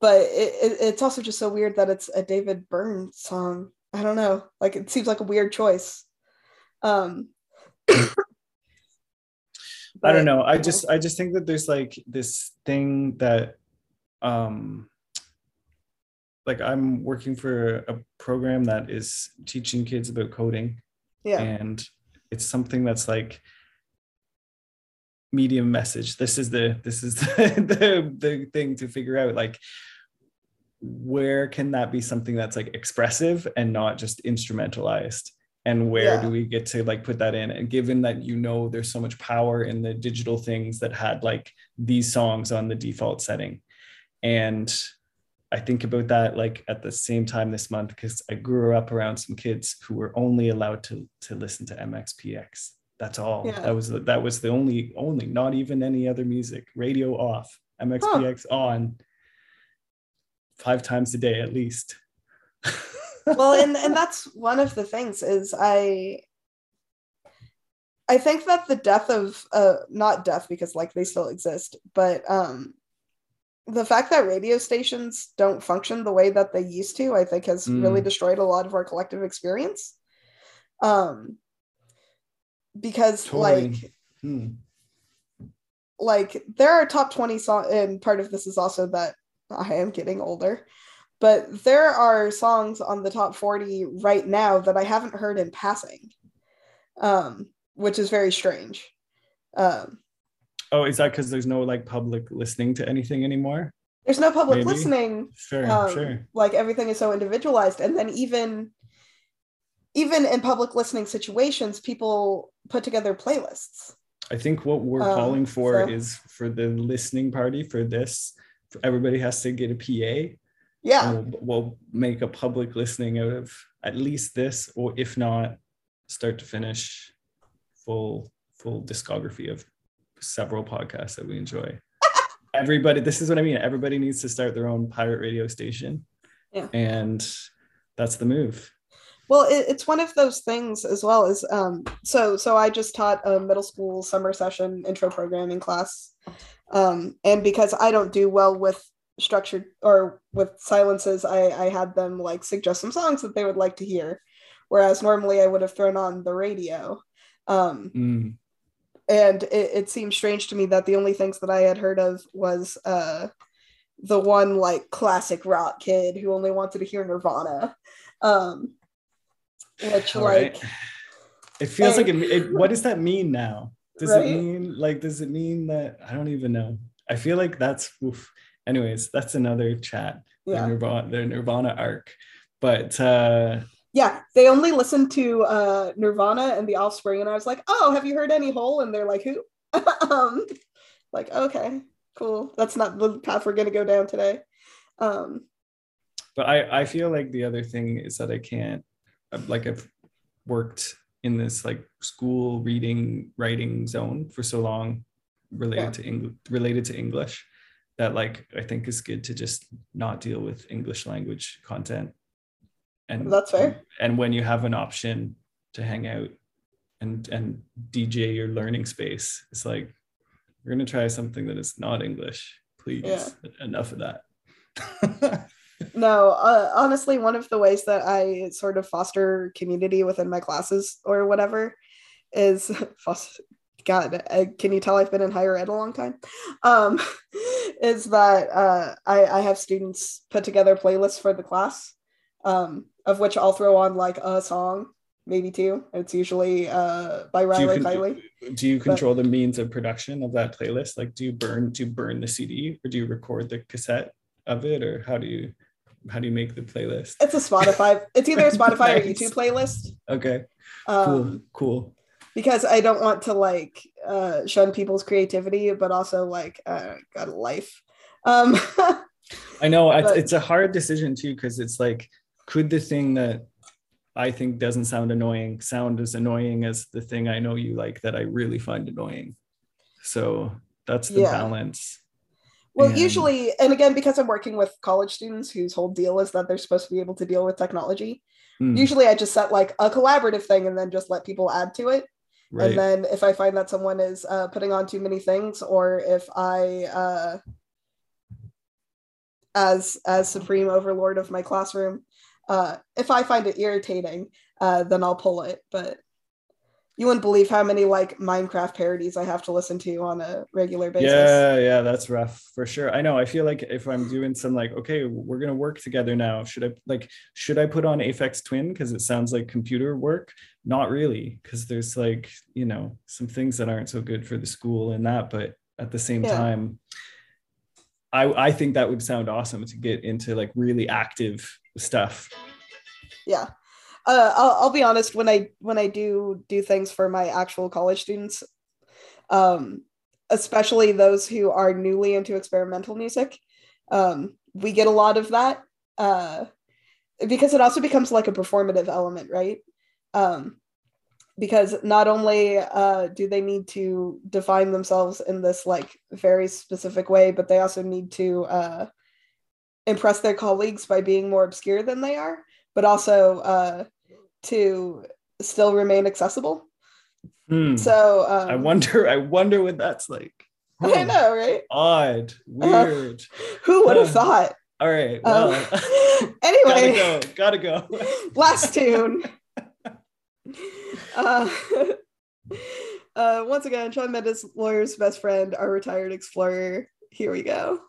Speaker 1: but it, it, it's also just so weird that it's a David Byrne song. I don't know. Like it seems like a weird choice. Um,
Speaker 2: I don't know. I just I just think that there's like this thing that um like I'm working for a program that is teaching kids about coding.
Speaker 1: Yeah,
Speaker 2: and it's something that's like medium message. This is the this is the, the the thing to figure out like where can that be something that's like expressive and not just instrumentalized? And where
Speaker 1: Yeah.
Speaker 2: do we get to like put that in? And given that you know there's so much power in the digital things that had like these songs on the default setting. And I think about that like at the same time this month because I grew up around some kids who were only allowed to to listen to MXPX. That's all.
Speaker 1: Yeah.
Speaker 2: That was the, that was the only only not even any other music. Radio off, MXPX on. Five times a day at least.
Speaker 1: well and and that's one of the things is i i think that the death of uh not death because like they still exist but um the fact that radio stations don't function the way that they used to i think has really
Speaker 2: Mm.
Speaker 1: destroyed a lot of our collective experience um because
Speaker 2: Totally.
Speaker 1: like
Speaker 2: Hmm.
Speaker 1: like there are top 20 songs and part of this is also that i am getting older but there are songs on the top 40 right now that i haven't heard in passing um which is very strange um
Speaker 2: Oh, is that because there's no like public listening to anything anymore?
Speaker 1: there's no public
Speaker 2: Maybe.
Speaker 1: listening
Speaker 2: Sure,
Speaker 1: um,
Speaker 2: sure.
Speaker 1: like everything is so individualized and then even even in public listening situations people put together playlists
Speaker 2: I think what we're
Speaker 1: Um,
Speaker 2: calling for
Speaker 1: so-
Speaker 2: is for the listening party for this. Everybody has to get a PA.
Speaker 1: yeah
Speaker 2: we'll, we'll make a public listening out of at least this or if not start to finish full full discography of several podcasts that we enjoy. Everybody this is what i mean. Everybody needs to start their own pirate radio station.
Speaker 1: Yeah.
Speaker 2: and that's the move.
Speaker 1: Well, it, it's one of those things as well as um, so so I just taught a middle school summer session intro programming class, um, and because I don't do well with structured or with silences, I I had them like suggest some songs that they would like to hear, whereas normally I would have thrown on the radio, um,
Speaker 2: Mm,
Speaker 1: and it, it seemed strange to me that the only things that I had heard of was uh, the one like classic rock kid who only wanted to hear Nirvana. Um, which
Speaker 2: all
Speaker 1: like
Speaker 2: right. it feels like it, it what does that mean now does
Speaker 1: Right?
Speaker 2: it mean like does it mean that i don't even know i feel like that's oof. anyways that's another chat the
Speaker 1: yeah
Speaker 2: nirvana the nirvana arc but uh
Speaker 1: yeah they only listened to uh nirvana and the offspring and i was like oh have you heard any hole? And they're like who? Um like okay cool. That's not the path we're gonna go down today. Um
Speaker 2: but i i feel like the other thing is that i can't like i've worked in this like school reading writing zone for so long related
Speaker 1: Yeah.
Speaker 2: to english related to english that like i think is good to just not deal with english language content and
Speaker 1: That's fair.
Speaker 2: and when you have an option to hang out and and dj your learning space it's like we're going to try something that is not english please
Speaker 1: Yeah.
Speaker 2: enough of that
Speaker 1: no uh, honestly one of the ways that i sort of foster community within my classes or whatever is foster god uh, can you tell i've been in higher ed a long time um is that uh i i have students put together playlists for the class um of which i'll throw on like a song maybe two. It's usually uh by
Speaker 2: do
Speaker 1: riley
Speaker 2: con-
Speaker 1: Kiley.
Speaker 2: do you control the means of production of that playlist? Like do you burn do you burn the cd or do you record the cassette of it or how do you how do you make the playlist?
Speaker 1: It's a spotify it's either a spotify or youtube playlist.
Speaker 2: Okay.
Speaker 1: Um
Speaker 2: cool cool.
Speaker 1: because I don't want to like uh, shun people's creativity, but also like uh, got a life. Um,
Speaker 2: i know
Speaker 1: but-
Speaker 2: it's a hard decision too because it's like could the thing that i think doesn't sound annoying sound as annoying as the thing i know you like that i really find annoying so that's the
Speaker 1: Yeah.
Speaker 2: balance
Speaker 1: Well,
Speaker 2: And-
Speaker 1: usually, and again, because I'm working with college students whose whole deal is that they're supposed to be able to deal with technology,
Speaker 2: Mm,
Speaker 1: usually I just set like a collaborative thing and then just let people add to it.
Speaker 2: right.
Speaker 1: And then if I find that someone is uh, putting on too many things, or if I, uh, as as supreme overlord of my classroom, uh, if I find it irritating, uh, then I'll pull it. But you wouldn't believe how many like Minecraft parodies I have to listen to on a regular basis.
Speaker 2: Yeah, yeah, that's rough for sure. I know. I feel like if I'm doing some like, okay, we're gonna work together now. Should I like should I put on Aphex Twin because it sounds like computer work? Not really, because there's like, you know, some things that aren't so good for the school and that, but at the same
Speaker 1: Yeah.
Speaker 2: time, I I think that would sound awesome to get into like really active stuff.
Speaker 1: yeah uh, I'll, I'll be honest when i when i do do things for my actual college students um especially those who are newly into experimental music um we get a lot of that uh because it also becomes like a performative element right um because not only uh do they need to define themselves in this like very specific way but they also need to uh impress their colleagues by being more obscure than they are but also uh, to still remain accessible.
Speaker 2: Hmm.
Speaker 1: So um,
Speaker 2: I wonder, I wonder what that's like.
Speaker 1: I know, right?
Speaker 2: Odd, weird.
Speaker 1: Who would have thought?
Speaker 2: All right. Well,
Speaker 1: Um,
Speaker 2: gotta
Speaker 1: anyway,
Speaker 2: go. Gotta go.
Speaker 1: last tune. Uh, uh, once again, Shawn Mendes, lawyer's best friend, our retired explorer. Here we go.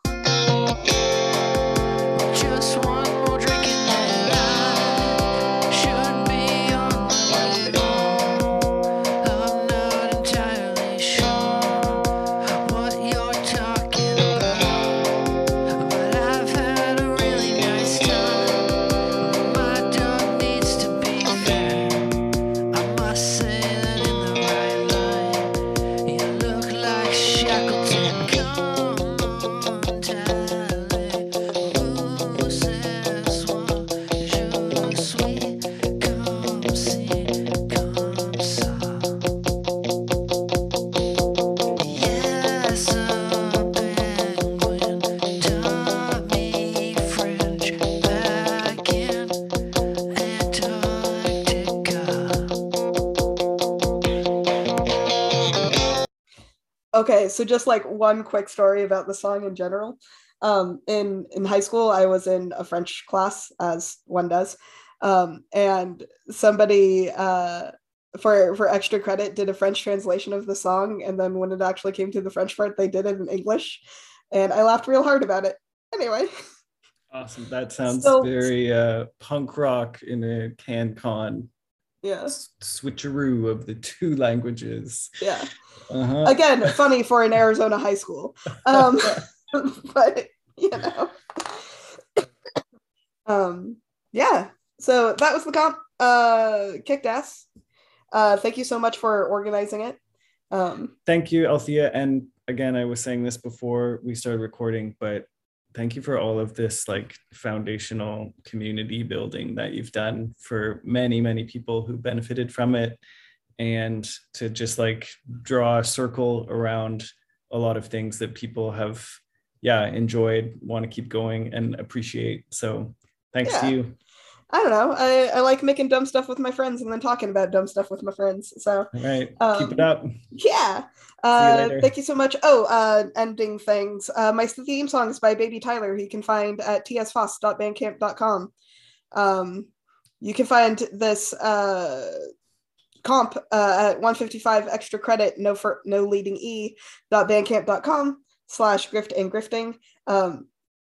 Speaker 1: Okay, so just like one quick story about the song in general. Um, in in high school, I was in a French class, as one does, um, and somebody uh, for for extra credit did a French translation of the song, and then when it actually came to the French part, they did it in English, and I laughed real hard about it. Anyway,
Speaker 2: Awesome. That sounds
Speaker 1: So-
Speaker 2: very uh, punk rock in a can con
Speaker 1: yeah,
Speaker 2: switcheroo of the two languages.
Speaker 1: yeah.
Speaker 2: Uh-huh.
Speaker 1: Again, funny for an Arizona high school, um, but you know, um, yeah. So that was the comp. Uh, kicked ass. Uh, thank you so much for organizing it. Um,
Speaker 2: Thank you, Althea. And again, I was saying this before we started recording, but thank you for all of this like foundational community building that you've done for many, many people who benefited from it. And to just like draw a circle around a lot of things that people have, yeah, enjoyed, want to keep going and appreciate. So thanks
Speaker 1: Yeah.
Speaker 2: to you.
Speaker 1: I don't know. I, I like making dumb stuff with my friends and then talking about dumb stuff with my friends. So
Speaker 2: All right. keep
Speaker 1: Um,
Speaker 2: it up.
Speaker 1: yeah. Uh, thank you so much. Oh, uh, ending things. Uh, my theme song is by Baby Tyler, you can find at tsfoss.bandcamp.com. Um, you can find this uh, comp uh, at 155 extra credit, no for no leading e bandcamp.com slash grift and grifting. Um,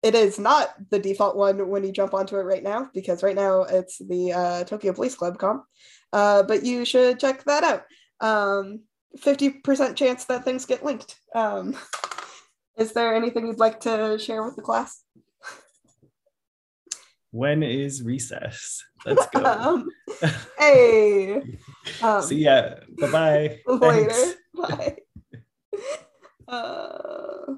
Speaker 1: it is not the default one when you jump onto it right now because right now it's the uh, Tokyo Police Club comp. Uh, but you should check that out. Um, 50% chance that things get linked. Um, is there anything you'd like to share with the class?
Speaker 2: When is recess? Let's go.
Speaker 1: um, hey. Um,
Speaker 2: See ya. Bye bye.
Speaker 1: later. Bye. Uh,